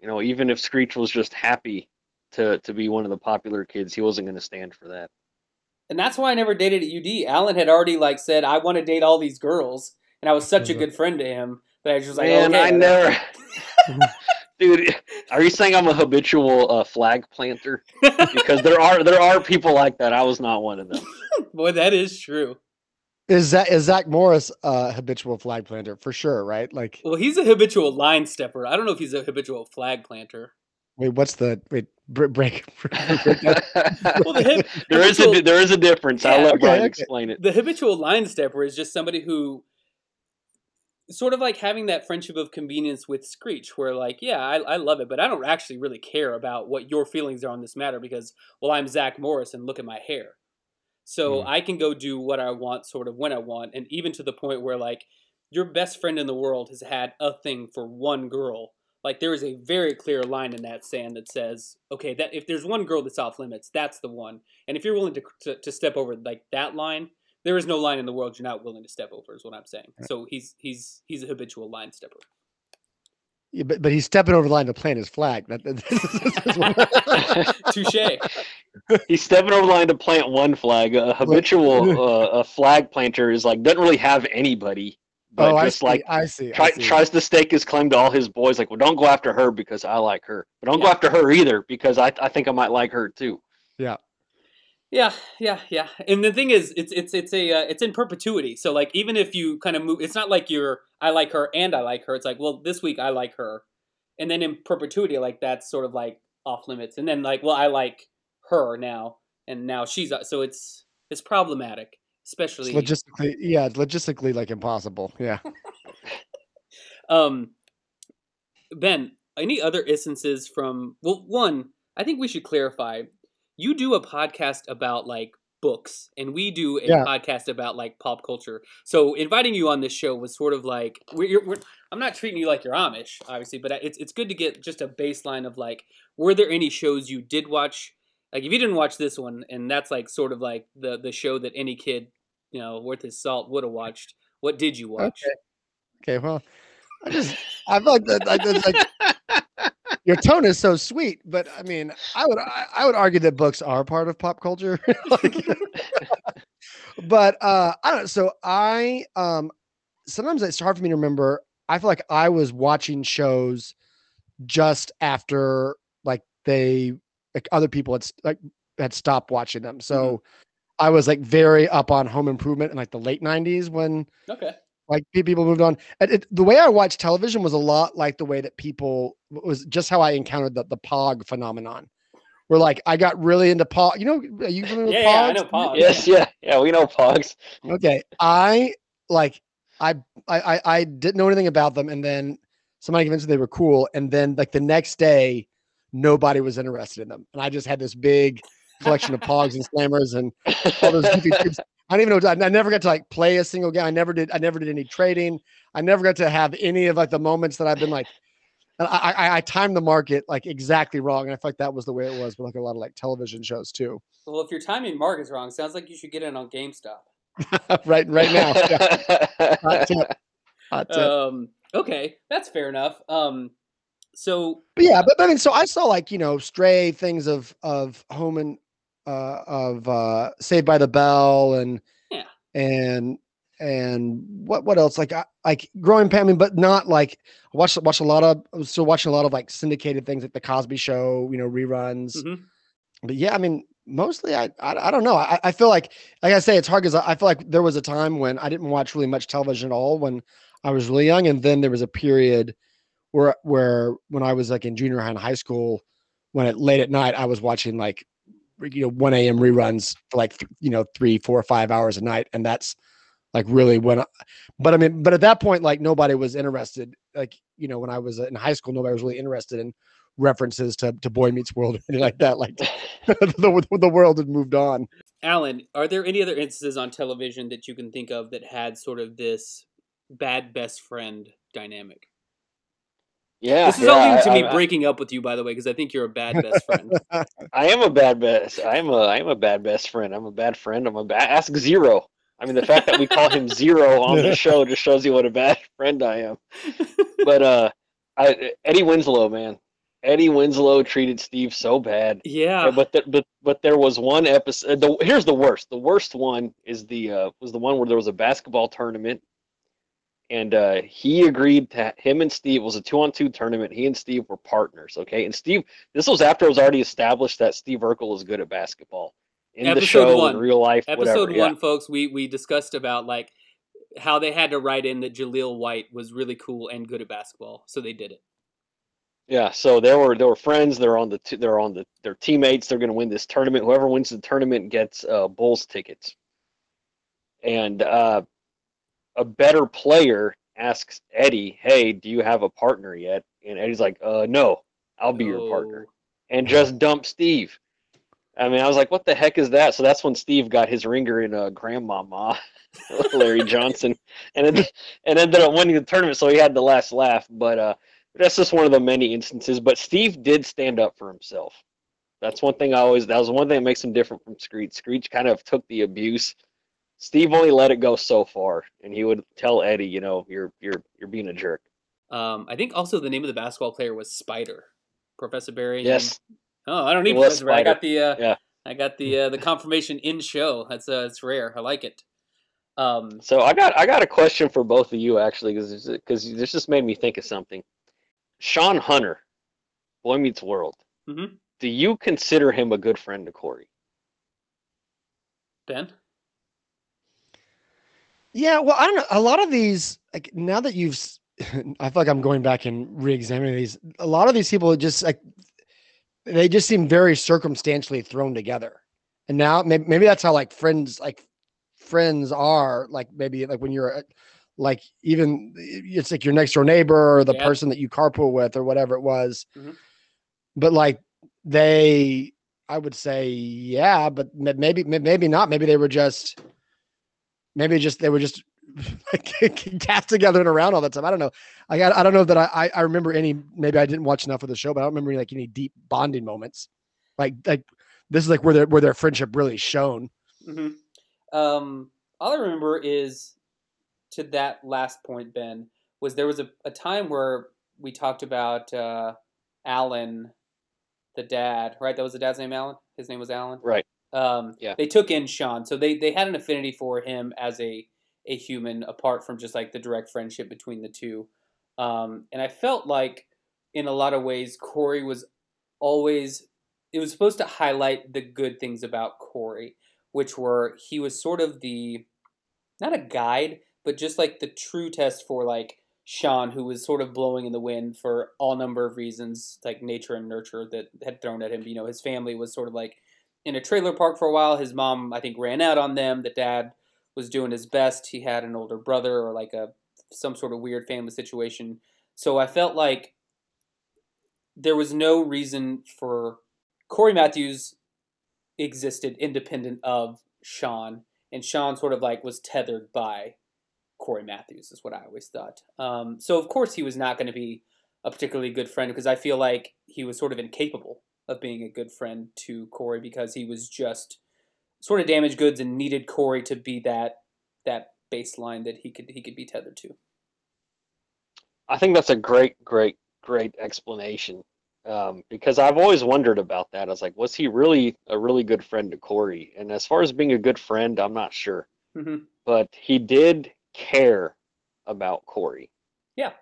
You know, even if Screech was just happy to to be one of the popular kids, he wasn't going to stand for that. And that's why I never dated at UD. Alan had already like said I want to date all these girls, and I was such a good friend to him that I was just like, Man, okay, I never. Dude, are you saying I'm a habitual uh, flag planter? Because there are there are people like that. I was not one of them. Boy, that is true. Is that is Zach Morris a habitual flag planter for sure? Right? Like, Well, he's a habitual line stepper. I don't know if he's a habitual flag planter. wait, what's the wait? Break. break, break Well, the hip, there is a there is a difference. I'll let okay, Brian okay. explain it. the habitual line stepper is just somebody who sort of like having that friendship of convenience with Screech, where like, yeah, I, I love it, but I don't actually really care about what your feelings are on this matter because, well, I'm Zach Morris and look at my hair. So Mhm. I can go do what I want, sort of when I want, and even to the point where like your best friend in the world has had a thing for one girl. Like there is a very clear line in that sand that says, okay, that if there's one girl that's off limits, that's the one. And if you're willing to to, to step over like that line, there is no line in the world you're not willing to step over. Is what I'm saying. So he's he's he's a habitual line stepper. Yeah, but but he's stepping over the line to plant his flag. That, that- Touche. He's stepping over the line to plant one flag. A habitual uh, a flag planter is like doesn't really have anybody, but oh, I just see. like I see. I see. tries to stake his claim to all his boys. Like, well, don't go after her because I like her, but don't go after her either because I I think I might like her too. Yeah, yeah, yeah. Yeah. And the thing is, it's it's it's a uh, it's in perpetuity. So like even if you kind of move, it's not like you're I like her and I like her. It's like well this week I like her, and then in perpetuity like that's sort of like off limits. And then like well I like her now, and now she's uh, so it's it's problematic, It's especially logistically, yeah, logistically like impossible. Yeah. Um, Ben, any other instances from? Well, one, I think we should clarify. You do a podcast about like books, and we do a Yeah. podcast about like pop culture. So inviting you on this show was sort of like we're, you're, we're, I'm not treating you like you're Amish, obviously, but it's it's good to get just a baseline of like, were there any shows you did watch? Like, if you didn't watch this one, and that's like sort of like the the show that any kid, you know, worth his salt would have watched. What did you watch? Okay. Well, I just I like that. I, that's like your tone is so sweet, but I mean, I would I, I would argue that books are part of pop culture. Like- but uh I don't know. So I um sometimes it's hard for me to remember. I feel like I was watching shows just after like they like other people had like had stopped watching them. So I was like very up on Home Improvement in like the late '90s when Okay. Like people moved on. And it, the way I watched television was a lot like the way that people was just how I encountered the the Pog phenomenon. Where like I got really into Pog. You know, are you familiar with Yeah, yeah, I Pogs? know Pog. Yes, yeah, yeah. We know Pogs. Okay, I like I, I I I didn't know anything about them, and then somebody convinced me they were cool, and then like the next day, nobody was interested in them, and I just had this big collection of Pogs and Slammers and all those goofy tubes. I don't even know. I I never got to like play a single game. I never did. I never did any trading. I never got to have any of like the moments that I've been like. and I, I, I timed the market like exactly wrong, and I feel like that was the way it was with like a lot of like television shows too. Well, if your timing mark is wrong, sounds like you should get in on GameStop. right, right now. Yeah. Hot tip. Hot tip. Um, okay, that's fair enough. Um, So, but yeah, but, but, I mean, so I saw like you know stray things of of home and uh, of uh, Saved by the Bell and yeah and and what what else like I, like growing pain, but not like I watched watched a lot of I was still watching a lot of like syndicated things like the Cosby Show, you know, reruns. Mhm. But yeah, I mean, mostly I I, I don't know. I, I feel like like I say, it's hard because I, I feel like there was a time when I didn't watch really much television at all when I was really young, and then there was a period where where when I was like in junior high and high school, when at late at night I was watching like you know 1 a.m. reruns for like you know three, four, five hours a night, and that's like really when. I, but I mean, but at that point, like nobody was interested. Like you know, when I was in high school, nobody was really interested in references to to Boy Meets World or anything like that. Like the the world had moved on. Alan, are there any other instances on television that you can think of that had sort of this bad best friend dynamic? Yeah, This is yeah, all leading to I, me I- breaking up with you, by the way, because I think you're a bad best friend. I am a bad best. I'm a I'm a bad best friend. I'm a bad friend. I'm a bad. Ask Zero. I mean, the fact that we call him Zero on the show just shows you what a bad friend I am. But uh, I, Eddie Winslow, man, Eddie Winslow treated Steve so bad. yeah. Yeah, but, th- but but there was one episode. The, here's the worst. The worst one is the uh, was the one where there was a basketball tournament, and uh, he agreed to him and Steve was a two on two tournament. He and Steve were partners. Okay, and Steve. This was after it was already established that Steve Urkel is good at basketball in the Episode show one. in real life. Episode whatever. one, folks, we we discussed about like how they had to write in that Jaleel White was really cool and good at basketball, so they did it. Yeah. Yeah. So they were they were friends. They're on the t- they're on the they're teammates. They're going to win this tournament. Whoever wins the tournament gets uh, Bulls tickets. And uh, a better player asks Eddie, "Hey, do you have a partner yet?" And Eddie's like, "Uh, no, I'll be your partner," and just dump Steve. I mean, I was like, "What the heck is that?" So that's when Steve got his ringer in uh, Grandmama, Larry Johnson, and then and ended up winning the tournament. So he had the last laugh. But uh, that's just one of the many instances. But Steve did stand up for himself. That's one thing I always. That was one thing that makes him different from Screech. Screech kind of took the abuse. Steve only let it go so far, and he would tell Eddie, you know, you're you're you're being a jerk. Um, I think also the name of the basketball player was Spider, Professor Barry. Yes, Oh, I don't need Professor Barry. I got the uh, Yeah. I got the uh, the confirmation in show. That's uh, it's rare. I like it. Um, So I got I got a question for both of you actually, because because this just made me think of something. Sean Hunter, Boy Meets World. Mhm. Do you consider him a good friend to Corey? Ben. Yeah, well, I don't know. A lot of these, like now that you've, I feel like I'm going back and re-examining these. A lot of these people just like, they just seem very circumstantially thrown together. And now maybe, maybe that's how like friends, like friends are. Like maybe like when you're, uh, like even it's like your next door neighbor or the Yeah. person that you carpool with or whatever it was. Mhm. But like they, I would say, yeah, but maybe maybe not. Maybe they were just maybe just they were just cast together and around all the time. I don't know. I got I don't know that I, I I remember any maybe I didn't watch enough of the show, but I don't remember like any deep bonding moments. Like like this is like where their where their friendship really shone. hmm Um, all I remember is to that last point, Ben, was there was a, a time where we talked about uh, Alan, the dad, right? That was the dad's name, Alan. His name was Alan. Right. Um, Yeah. They took in Sean, so they they had an affinity for him as a a human, apart from just like the direct friendship between the two. Um, and I felt like, in a lot of ways, Corey was always. It was supposed to highlight the good things about Corey, which were he was sort of the, not a guide, but just like the true test for like Sean, who was sort of blowing in the wind for all number of reasons, like nature and nurture that had thrown at him. You know, his family was sort of like in a trailer park for a while. His mom, I think, ran out on them. The dad was doing his best. He had an older brother or like a some sort of weird family situation. So I felt like there was no reason for Corey Matthews existed independent of Sean, and Sean sort of like was tethered by Corey Matthews, is what I always thought. Um, so of course he was not going to be a particularly good friend because I feel like he was sort of incapable of being a good friend to Corey because he was just sort of damaged goods and needed Corey to be that that baseline that he could he could be tethered to. I think that's a great, great great explanation. Um, because I've always wondered about that. I was like, was he really a really good friend to Corey? And as far as being a good friend, I'm not sure. Mhm. But he did care about Corey. Yeah.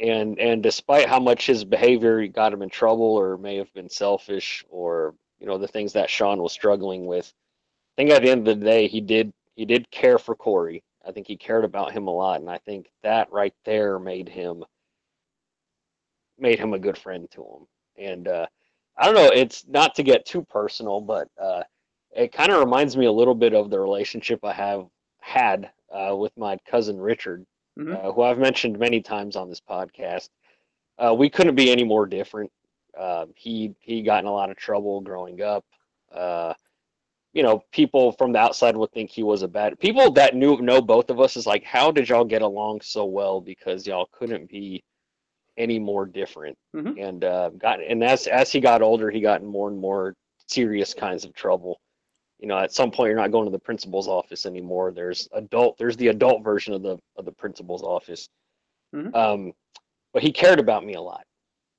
And and despite how much his behavior got him in trouble or may have been selfish or you know the things that Sean was struggling with, I think at the end of the day he did he did care for Corey. I think he cared about him a lot, and I think that right there made him made him a good friend to him. And uh, I don't know, it's not to get too personal, but uh, it kind of reminds me a little bit of the relationship I have had uh, with my cousin Richard, Mhm. uh, who I've mentioned many times on this podcast. Uh, we couldn't be any more different. Uh, he he got in a lot of trouble growing up. Uh, you know, people from the outside would think he was a bad. People that knew know both of us is like, how did y'all get along so well? Because y'all couldn't be any more different. Mhm. And uh, got and as as he got older, he got in more and more serious kinds of trouble. You know, at some point, you're not going to the principal's office anymore. There's adult. There's the adult version of the of the principal's office. Mhm. Um, but he cared about me a lot.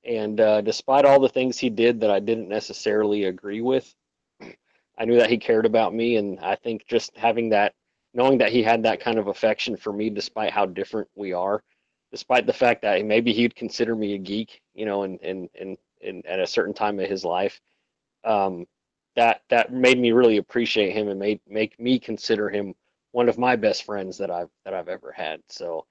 And uh, despite all the things he did that I didn't necessarily agree with, I knew that he cared about me. And I think just having that, knowing that he had that kind of affection for me, despite how different we are, despite the fact that maybe he'd consider me a geek, you know, and and and, and at a certain time of his life, um, that that made me really appreciate him and made make me consider him one of my best friends that I've that I've ever had. So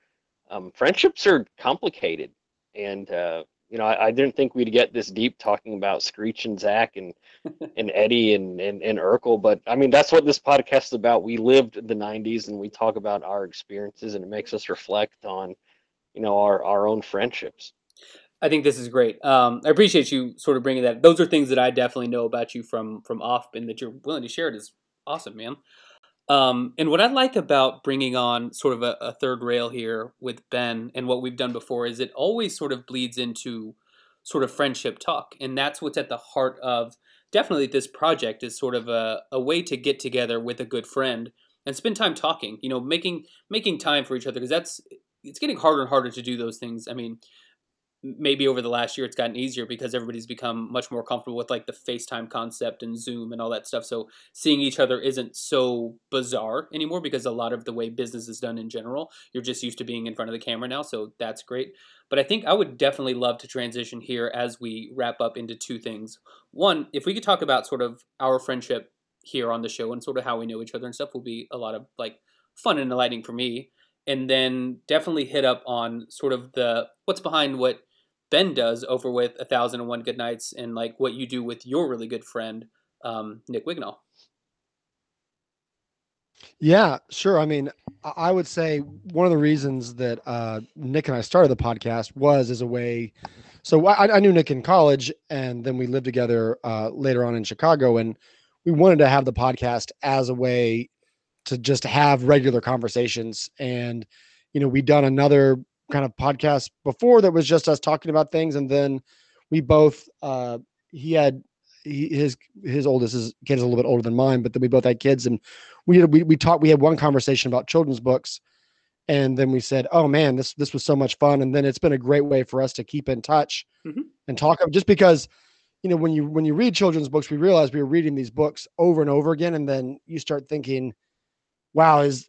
um, friendships are complicated, and uh, you know I, I didn't think we'd get this deep talking about Screech and Zach and and Eddie and, and and Urkel, but I mean that's what this podcast is about. We lived the '90s, and we talk about our experiences, and it makes us reflect on you know our our own friendships. I think this is great. Um, I appreciate you sort of bringing that. Those are things that I definitely know about you from from off, and that you're willing to share it is awesome, man. Um, and what I like about bringing on sort of a, a third rail here with Ben and what we've done before is it always sort of bleeds into sort of friendship talk, and that's what's at the heart of definitely this project is sort of a, a way to get together with a good friend and spend time talking. You know, making making time for each other because that's it's getting harder and harder to do those things. I mean, maybe over the last year it's gotten easier because everybody's become much more comfortable with like the FaceTime concept and Zoom and all that stuff. So seeing each other isn't so bizarre anymore because a lot of the way business is done in general, you're just used to being in front of the camera now. So that's great. But I think I would definitely love to transition here as we wrap up into two things. One, if we could talk about sort of our friendship here on the show and sort of how we know each other and stuff will be a lot of like fun and enlightening for me. And then definitely hit up on sort of the what's behind what Ben does over with A Thousand and One Good Nights and like what you do with your really good friend, um, Nick Wignall. Yeah, sure. I mean, I would say one of the reasons that uh, Nick and I started the podcast was as a way. So I, I knew Nick in college, and then we lived together uh, later on in Chicago, and we wanted to have the podcast as a way to just have regular conversations. And you know, we'd done another kind of podcast before that was just us talking about things, and then we both uh, he had he, his his oldest is kid is a little bit older than mine, but then we both had kids, and we we we talked. We had one conversation about children's books, and then we said, "Oh man, this this was so much fun." And then it's been a great way for us to keep in touch Mhm. and talk. Just because, you know, when you when you read children's books, we realize we were reading these books over and over again, and then you start thinking, "Wow, is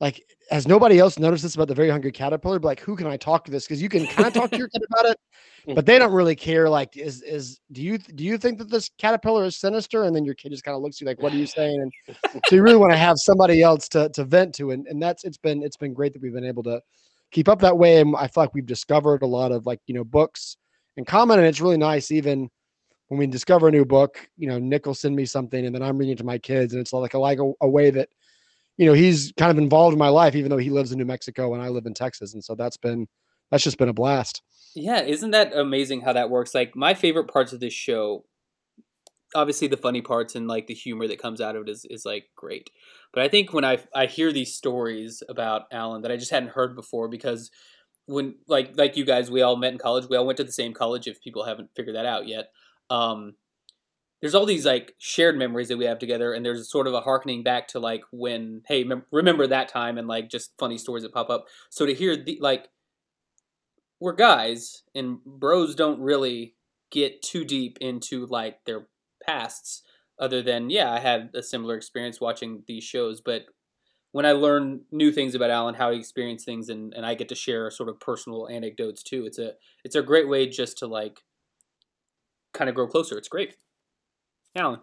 like has nobody else noticed this about the very hungry caterpillar? But like, who can I talk to this? Because you can kind of talk to your kid about it, hmm. but they don't really care. Like, is is do you do you think that this caterpillar is sinister? And then your kid just kind of looks at you like, what are you saying? And so you really want to have somebody else to to vent to, and and that's it's been it's been great that we've been able to keep up that way. And I feel like we've discovered a lot of like you know books in common, and it's really nice even when we discover a new book. You know, Nick will send me something, and then I'm reading it to my kids, and it's like a like a, a way that you know he's kind of involved in my life, even though he lives in New Mexico and I live in Texas, and so that's been that's just been a blast. Yeah, isn't that amazing how that works? Like my favorite parts of this show, obviously the funny parts and like the humor that comes out of it is, is like great. But I think when I I hear these stories about Alan that I just hadn't heard before because when like like you guys we all met in college, we all went to the same college if people haven't figured that out yet. Um there's all these like shared memories that we have together and there's sort of a harkening back to like when hey mem- remember that time and like just funny stories that pop up so to hear the like we're guys and bros don't really get too deep into like their pasts other than yeah, I had a similar experience watching these shows, but when I learn new things about Alan, how he experienced things, and, and I get to share sort of personal anecdotes too. It's a it's a great way just to like kind of grow closer. It's great, Alan.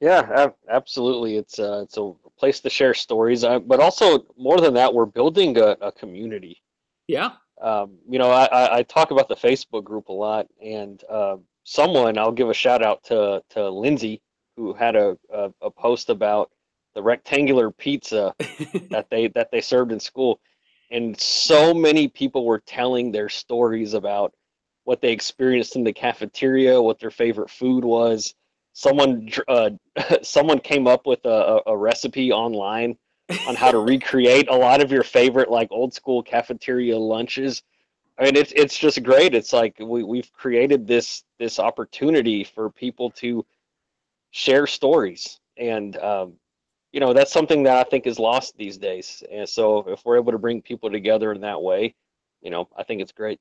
Yeah, absolutely. It's a, it's a place to share stories, uh, but also more than that, we're building a, a community. Yeah. Um, you know, I, I talk about the Facebook group a lot, and uh, someone I'll give a shout out to to Lindsay who had a, a, a post about the rectangular pizza that they that they served in school, and so many people were telling their stories about what they experienced in the cafeteria, what their favorite food was. Someone uh, someone came up with a, a recipe online on how to recreate a lot of your favorite like old school cafeteria lunches. I mean, it's it's just great. It's like we we've created this this opportunity for people to share stories, and um, you know that's something that I think is lost these days. And so, if we're able to bring people together in that way, you know, I think it's great.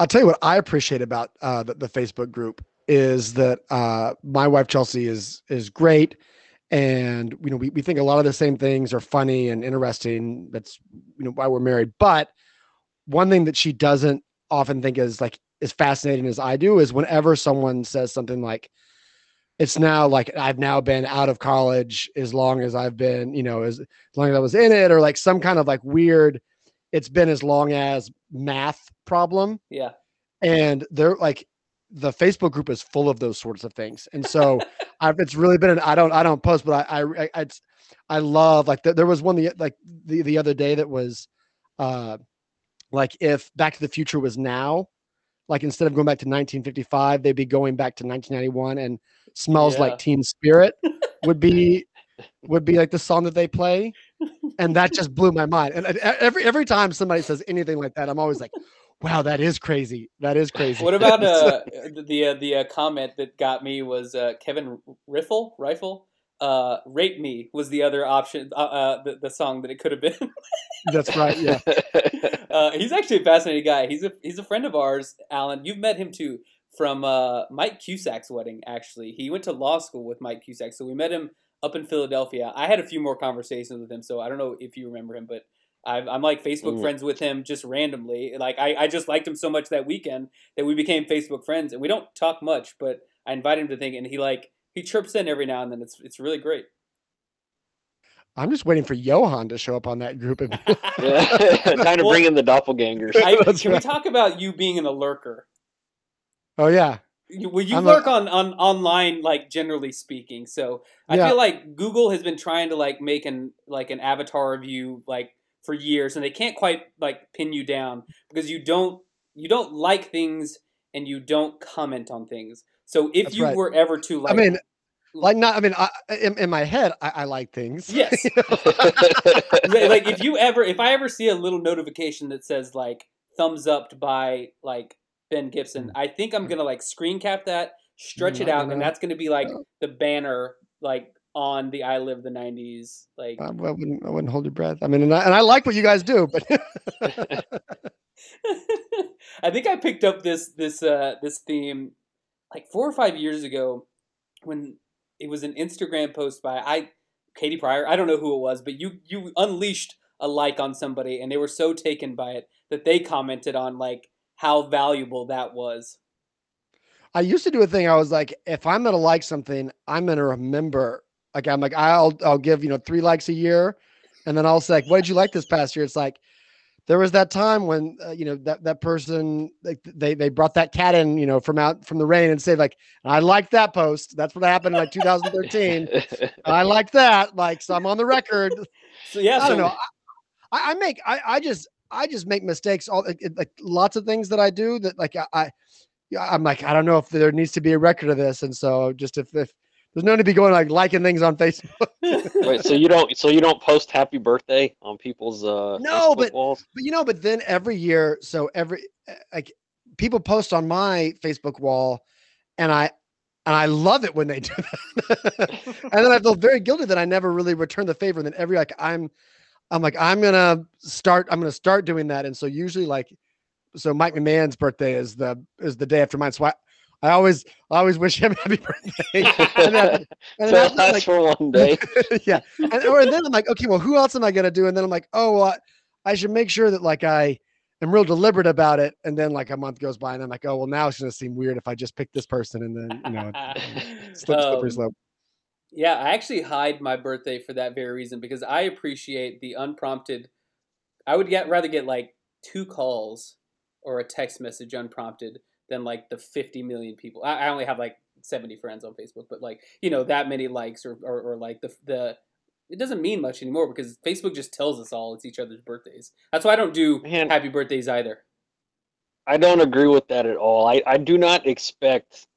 I'll tell you what I appreciate about uh, the, the Facebook group is that uh, my wife Chelsea is is great. And you know we, we think a lot of the same things are funny and interesting. That's you know why we're married. But one thing that she doesn't often think is like as fascinating as i do is whenever someone says something like it's now like i've now been out of college as long as i've been you know as, as long as i was in it or like some kind of like weird it's been as long as math problem yeah and they're like the Facebook group is full of those sorts of things. And so I've, it's really been, an, I don't, I don't post, but I, I, I, I love like the, there was one, the, like the, the other day that was, uh, like if back to the future was now, like instead of going back to 1955, they'd be going back to 1991 and smells yeah. like teen spirit would be, would be like the song that they play. And that just blew my mind. And every, every time somebody says anything like that, I'm always like, Wow, that is crazy. That is crazy. What about uh, the uh, the uh, comment that got me was uh, Kevin Riffle Rifle. Uh, "Rape Me" was the other option. Uh, uh, the, the song that it could have been. That's right. Yeah. uh, he's actually a fascinating guy. He's a he's a friend of ours, Alan. You've met him too from uh, Mike Cusack's wedding. Actually, he went to law school with Mike Cusack, so we met him up in Philadelphia. I had a few more conversations with him, so I don't know if you remember him, but I'm, I'm like Facebook mm. friends with him just randomly. Like I, I just liked him so much that weekend that we became Facebook friends, and we don't talk much, but I invite him to think, and he like he chirps in every now and then. It's it's really great. I'm just waiting for Johan to show up on that group. Of- yeah. Time to well, bring in the doppelgangers. I, can right. we talk about you being in a lurker? Oh yeah. Well, you I'm lurk a, on, on online, like generally speaking. So I yeah. feel like Google has been trying to like make an like an avatar of you like for years and they can't quite like pin you down because you don't you don't like things and you don't comment on things. So if That's you right. were ever to like I mean like not i mean I, in, in my head I, I, like things yes like if you ever if i ever see a little notification that says like thumbs up by like ben gibson mm. i think i'm gonna like screen cap that stretch mm, it out and that's gonna be like the banner like on the I Live the '90s. Like I wouldn't, I wouldn't hold your breath. I mean, and I, and I like what you guys do, but I think I picked up this this uh, this theme like four or five years ago when it was an Instagram post by I Katie Pryor. I don't know who it was, but you you unleashed a like on somebody, and they were so taken by it that they commented on like how valuable that was. I used to do a thing. I was like, if I'm gonna like something, I'm gonna remember like I'm like I'll I'll give you know three likes a year, and then I'll say like, what did you like this past year? It's like there was that time when uh, you know that that person like they they brought that cat in you know from out from the rain and say like I like that post. That's what happened in like 2013. I like that. Like so I'm on the record. So yeah, I don't know. I, I make I I just I just make mistakes all like, like lots of things that I do that like I, I I'm like I don't know if there needs to be a record of this, and so just if if there's no need to be going like liking things on Facebook. right. So you don't. So you don't post happy birthday on people's. uh No, Facebook but walls? but you know, but then every year, so every eh, like people post on my Facebook wall, and I and I love it when they do that. and then I feel very guilty that I never really return the favor. And then every like I'm, I'm like I'm gonna start. I'm gonna start doing that. And so usually like so Mike McMahon's birthday is the is the day after mine. So I, I always I always wish him happy birthday. and then, and so then that's like, for one day. yeah. And, or, and then I'm like, okay, well, who else am I gonna do? And then I'm like, oh, well, I, I should make sure that like I am real deliberate about it. And then like a month goes by, and I'm like, oh, well, now it's gonna seem weird if I just pick this person, and then you know, slip, slippery Um, slope. Yeah, I actually hide my birthday for that very reason because I appreciate the unprompted. I would get rather get like two calls or a text message unprompted than like the 50 million people. I, I only have like 70 friends on Facebook, but like you know that many likes or or, or like the the. It doesn't mean much anymore because Facebook just tells us all it's each other's birthdays. That's why I don't do Man. happy birthdays either. I don't agree with that at all. I, I do not expect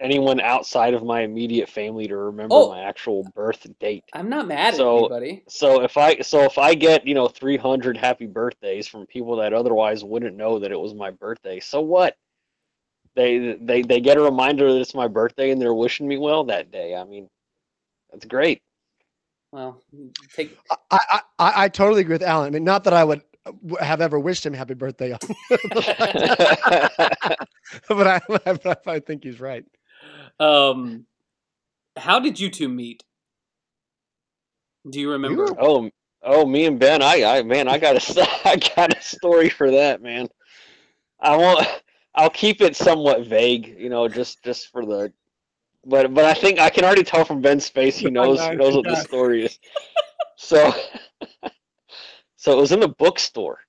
anyone outside of my immediate family to remember Oh. my actual birth date. I'm not mad So- at anybody. So if I so if I get, you know, 300 happy birthdays from people that otherwise wouldn't know that it was my birthday, so what? They they they get a reminder that it's my birthday and they're wishing me well that day. I mean, that's great. Well, take I, I I I totally agree with Alan. I mean, not that I would uh, have ever wished him happy birthday, but I, but I think he's right. Um, how did you two meet? Do you remember? oh, oh, me and Ben, I, I, man, I got a, I got a story for that, man. I won't. I'll keep it somewhat vague, you know, just, just for the. But, but I think I can already tell from Ben's face he knows, he knows what the story is. So, so it was in the bookstore.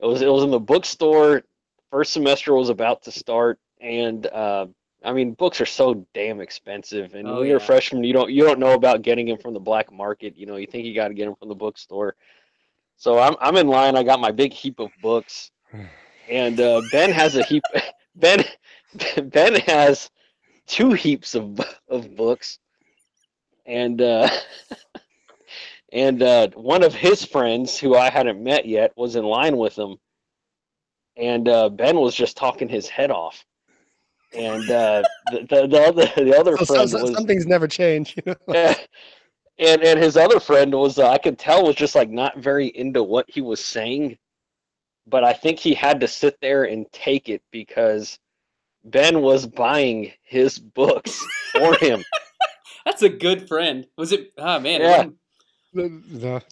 It was, it was in the bookstore. First semester was about to start, and uh, I mean, books are so damn expensive. And Oh, when you're a freshman, you don't you don't know about getting them from the black market. You know, you think you got to get them from the bookstore. So I'm I'm in line. I got my big heap of books, and uh, Ben has a heap. Ben Ben has two heaps of of books, and uh, and uh, one of his friends who I hadn't met yet was in line with him, and uh, Ben was just talking his head off, and uh, the, the the other the other So, so- friend so was some things never change. You know? yeah. And and his other friend was uh, I could tell was just like not very into what he was saying, but I think he had to sit there and take it because Ben was buying his books for him. That's a good friend. Was it? Oh man. Yeah. wasn't- The-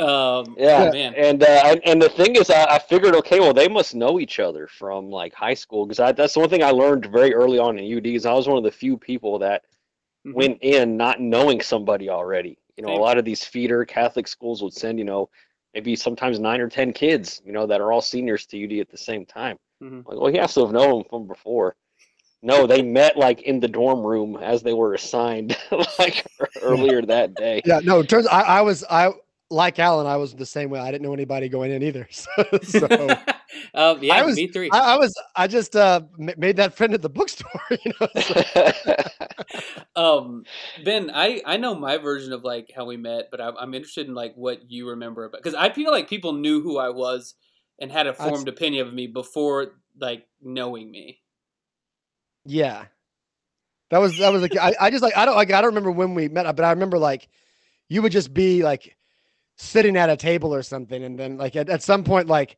Um, Yeah, oh, man. and uh, and, and the thing is, I, I figured, okay, well, they must know each other from like high school because that's the one thing I learned very early on in UD. Is I was one of the few people that Mhm. went in not knowing somebody already. You know, Same. a lot of these feeder Catholic schools would send, you know, maybe sometimes nine or ten kids, you know, that are all seniors to UD at the same time. Mhm. Like, well, he has to have known them from before. No, they met like in the dorm room as they were assigned, like earlier that day. yeah, no. it Turns I, I was I like Alan. I was the same way. I didn't know anybody going in either. So, so um, yeah, I was- me three. I, I was I just uh ma- made that friend at the bookstore. You know. so- um, Ben, I I know my version of like how we met, but I'm, I'm interested in like what you remember about because I feel like people knew who I was and had a formed opinion of me before like knowing me. Yeah. That was that was like I, I just like I don't like I don't remember when we met, but I remember like you would just be like sitting at a table or something, and then like at, at some point like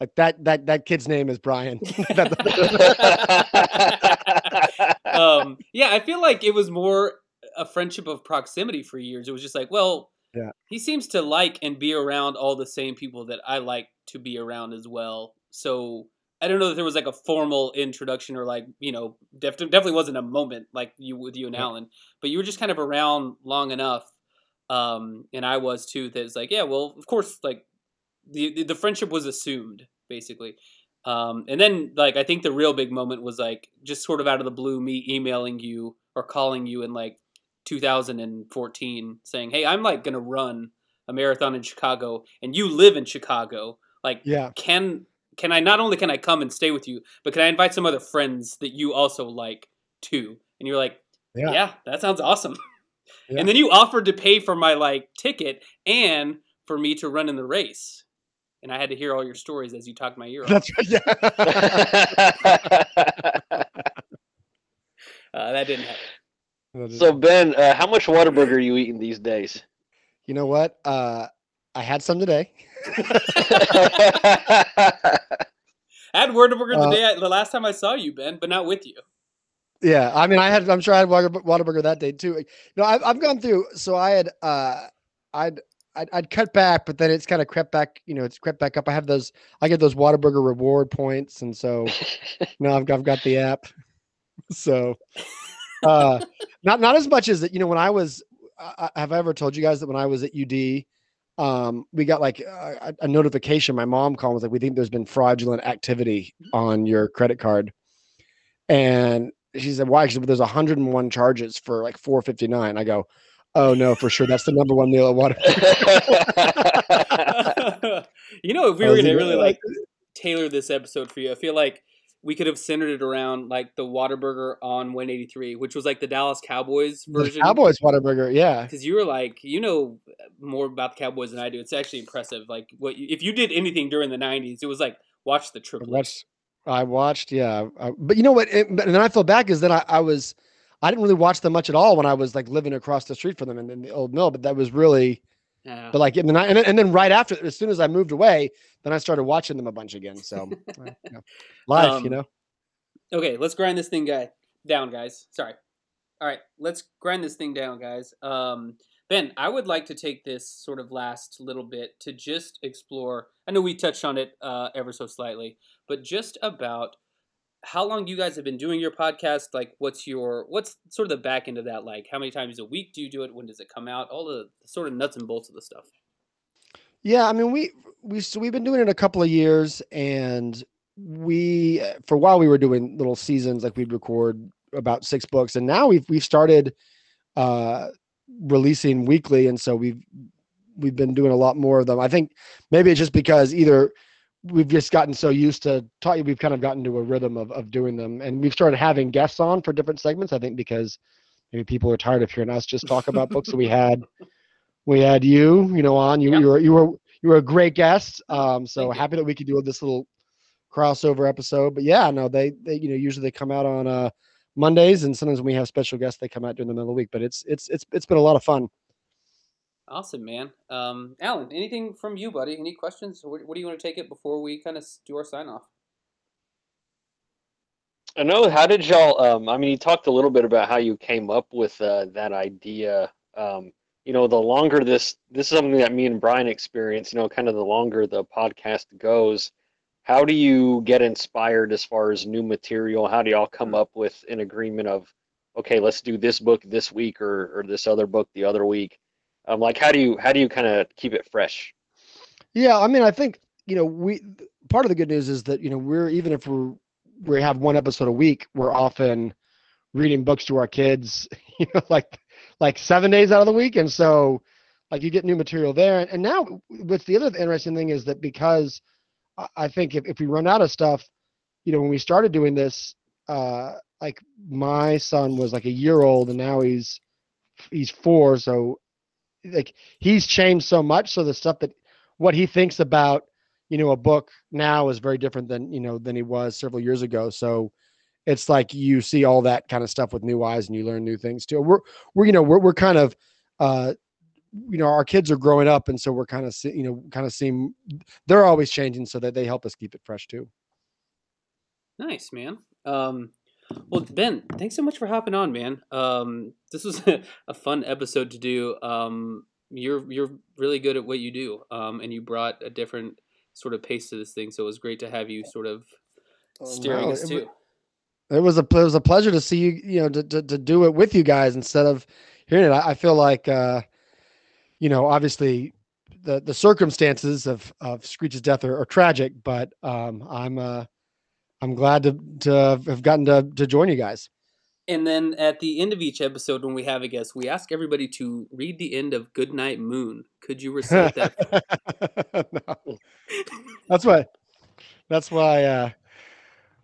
like that that that kid's name is Brian. um, yeah, I feel like it was more a friendship of proximity for years. It was just like, well, Yeah. he seems to like and be around all the same people that I like to be around as well. So I don't know that there was like a formal introduction or like you know def- definitely wasn't a moment like you with you and Yeah. Alan, but you were just kind of around long enough, um, and I was too. That it's like, yeah, well, of course, like the the- friendship was assumed basically. Um, and then like I think the real big moment was like just sort of out of the blue me emailing you or calling you in like 2014 saying, "Hey, I'm like to run a marathon in Chicago and you live in Chicago. Like yeah. can can I not only can I come and stay with you, but can I invite some other friends that you also like too?" And you're like, Yeah. "Yeah, that sounds awesome." Yeah. And then you offered to pay for my like ticket and for me to run in the race. And I had to hear all your stories as you talked my ear off. That's right. Yeah. Uh, that didn't happen. So Ben, uh, how much Whataburger are you eating these days? you know what? Uh I had some today. I had Whataburger the Uh, day I, the last time I saw you, Ben, but not with you. Yeah, I mean, I had. I'm sure I had Water- Whataburger that day too. No, I've I've gone through. So I had. uh I'd. I'd, I'd cut back, but then it's kind of crept back. You know, it's crept back up. I have those. I get those Whataburger reward points, and so now I've got, I've got the app. So, uh, not not as much as that. You know, when I was, I, I- have I ever told you guys that when I was at UD, um, we got like a, a notification. My mom called and was like, "We think there's been fraudulent activity on your credit card," and she said, "Why?" She said, well, "There's 101 charges for like 459." I go, "Oh no, for sure. That's the number one meal at water." you know, if we were gonna really "Uh, like tailor this episode for you, I feel like we could have centered it around like the Whataburger on 183, which was like the Dallas Cowboys the version. Cowboys Whataburger, yeah. Because you were like, you know more about the Cowboys than I do. It's actually impressive. Like, what you, if you did anything during the '90s, it was like watch the triplets. watched, I watched, yeah. I- but you know what? It, but- and then I feel back is that I, I was, I didn't really watch them much at all when I was like living across the street from them in, in the old mill. But that was really, Yeah. but like, and then, I, and then and then right after, as soon as I moved away, then I started watching them a bunch again. So, you know, life, you Um, know. Okay, let's grind this thing guy down, guys. Sorry. All right, let's grind this thing down, guys. Um, ben, I would like to take this sort of last little bit to just explore. I know we touched on it uh, ever so slightly, but just about how long you guys have been doing your podcast. Like, what's your what's sort of the back end of that? Like, how many times a week do you do it? When does it come out? All the sort of nuts and bolts of the stuff. Yeah, I mean, we we so we've been doing it a couple of years, and we for a while we were doing little seasons, like we'd record about six books, and now we've we've started uh releasing weekly, and so we've we've been doing a lot more of them. I think maybe it's just because either we've just gotten so used to talking, we've kind of gotten to a rhythm of of doing them, and we've started having guests on for different segments. I think because maybe people are tired of hearing us just talk about books. So we had we had you, you know, on. You, Yeah. you were you were you were a great guest. Um, so Thank you. happy that we could do this little crossover episode. But yeah, no, they they you know usually they come out on uh Mondays, and sometimes when we have special guests, they come out during the middle of the week. But it's it's it's it's been a lot of fun. Awesome, man. Um, Alan, anything from you, buddy? Any questions? What, do you want to take it before we kind of do our sign off? I know. How did y'all? Um, I mean, you talked a little bit about how you came up with uh, that idea. Um, you know, the longer this this is something that me and Brian experience. You know, kind of the longer the podcast goes. How do you get inspired as far as new material? How do y'all come up with an agreement of, okay, let's do this book this week or or this other book the other week? Um, like how do you how do you kind of keep it fresh? Yeah, I mean, I think you know we part of the good news is that you know we're even if we're we have one episode a week, we're often reading books to our kids, you know, like like seven days out of the week, and so like you get new material there. And, and now, what's the other interesting thing is that because I- think if, if we run out of stuff, you know, when we started doing this, uh, like my son was like a year old, and now he's he's four, so like he's changed so much. So the stuff that what he thinks about you know a book now is very different than you know than he was several years ago so it's like you see all that kind of stuff with new eyes and you learn new things too we're we're you know we're, we're kind of uh you know our kids are growing up and so we're kind of see, you know kind of seeing they're always changing so that they help us keep it fresh too Nice, man. Um, well, Ben, thanks so much for hopping on, man. Um, this was a fun episode to do. Um, you're you're really good at what you do, um, and you brought a different sort of pace to this thing. So it was great to have you sort of steering no, us it too. It was a it was a pleasure to see you, you know, to, to, to do it with you guys instead of hearing it. I, I feel like, uh, you know, obviously the the circumstances of of Screech's death are, are tragic, but um, I'm uh, I'm glad to to have gotten to to join you guys. And then at the end of each episode, when we have a guest, we ask everybody to read the end of Goodnight Moon. Could you recite that? No. That's why. That's why. Uh,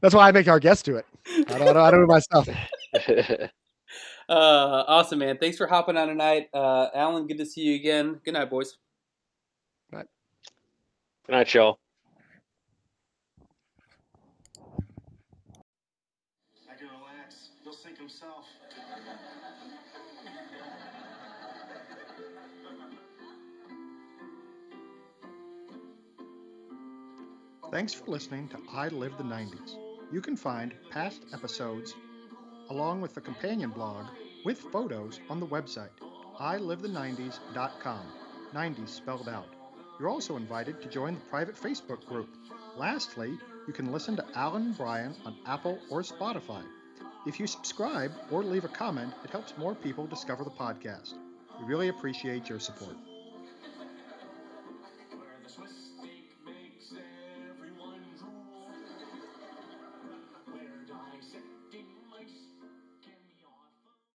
that's why I make our guests do it. I don't. Know, I don't do it myself. uh, awesome, man. Thanks for hopping on tonight, uh, Alan. Good to see you again. Good night, boys. Night. Good night, y'all. Thanks for listening to I Live the 90s. You can find past episodes along with the companion blog with photos on the website iliveth90s.com, 90s spelled out. You're also invited to join the private Facebook group. Lastly, you can listen to Alan Brian on Apple or Spotify. If you subscribe or leave a comment, it helps more people discover the podcast. We really appreciate your support.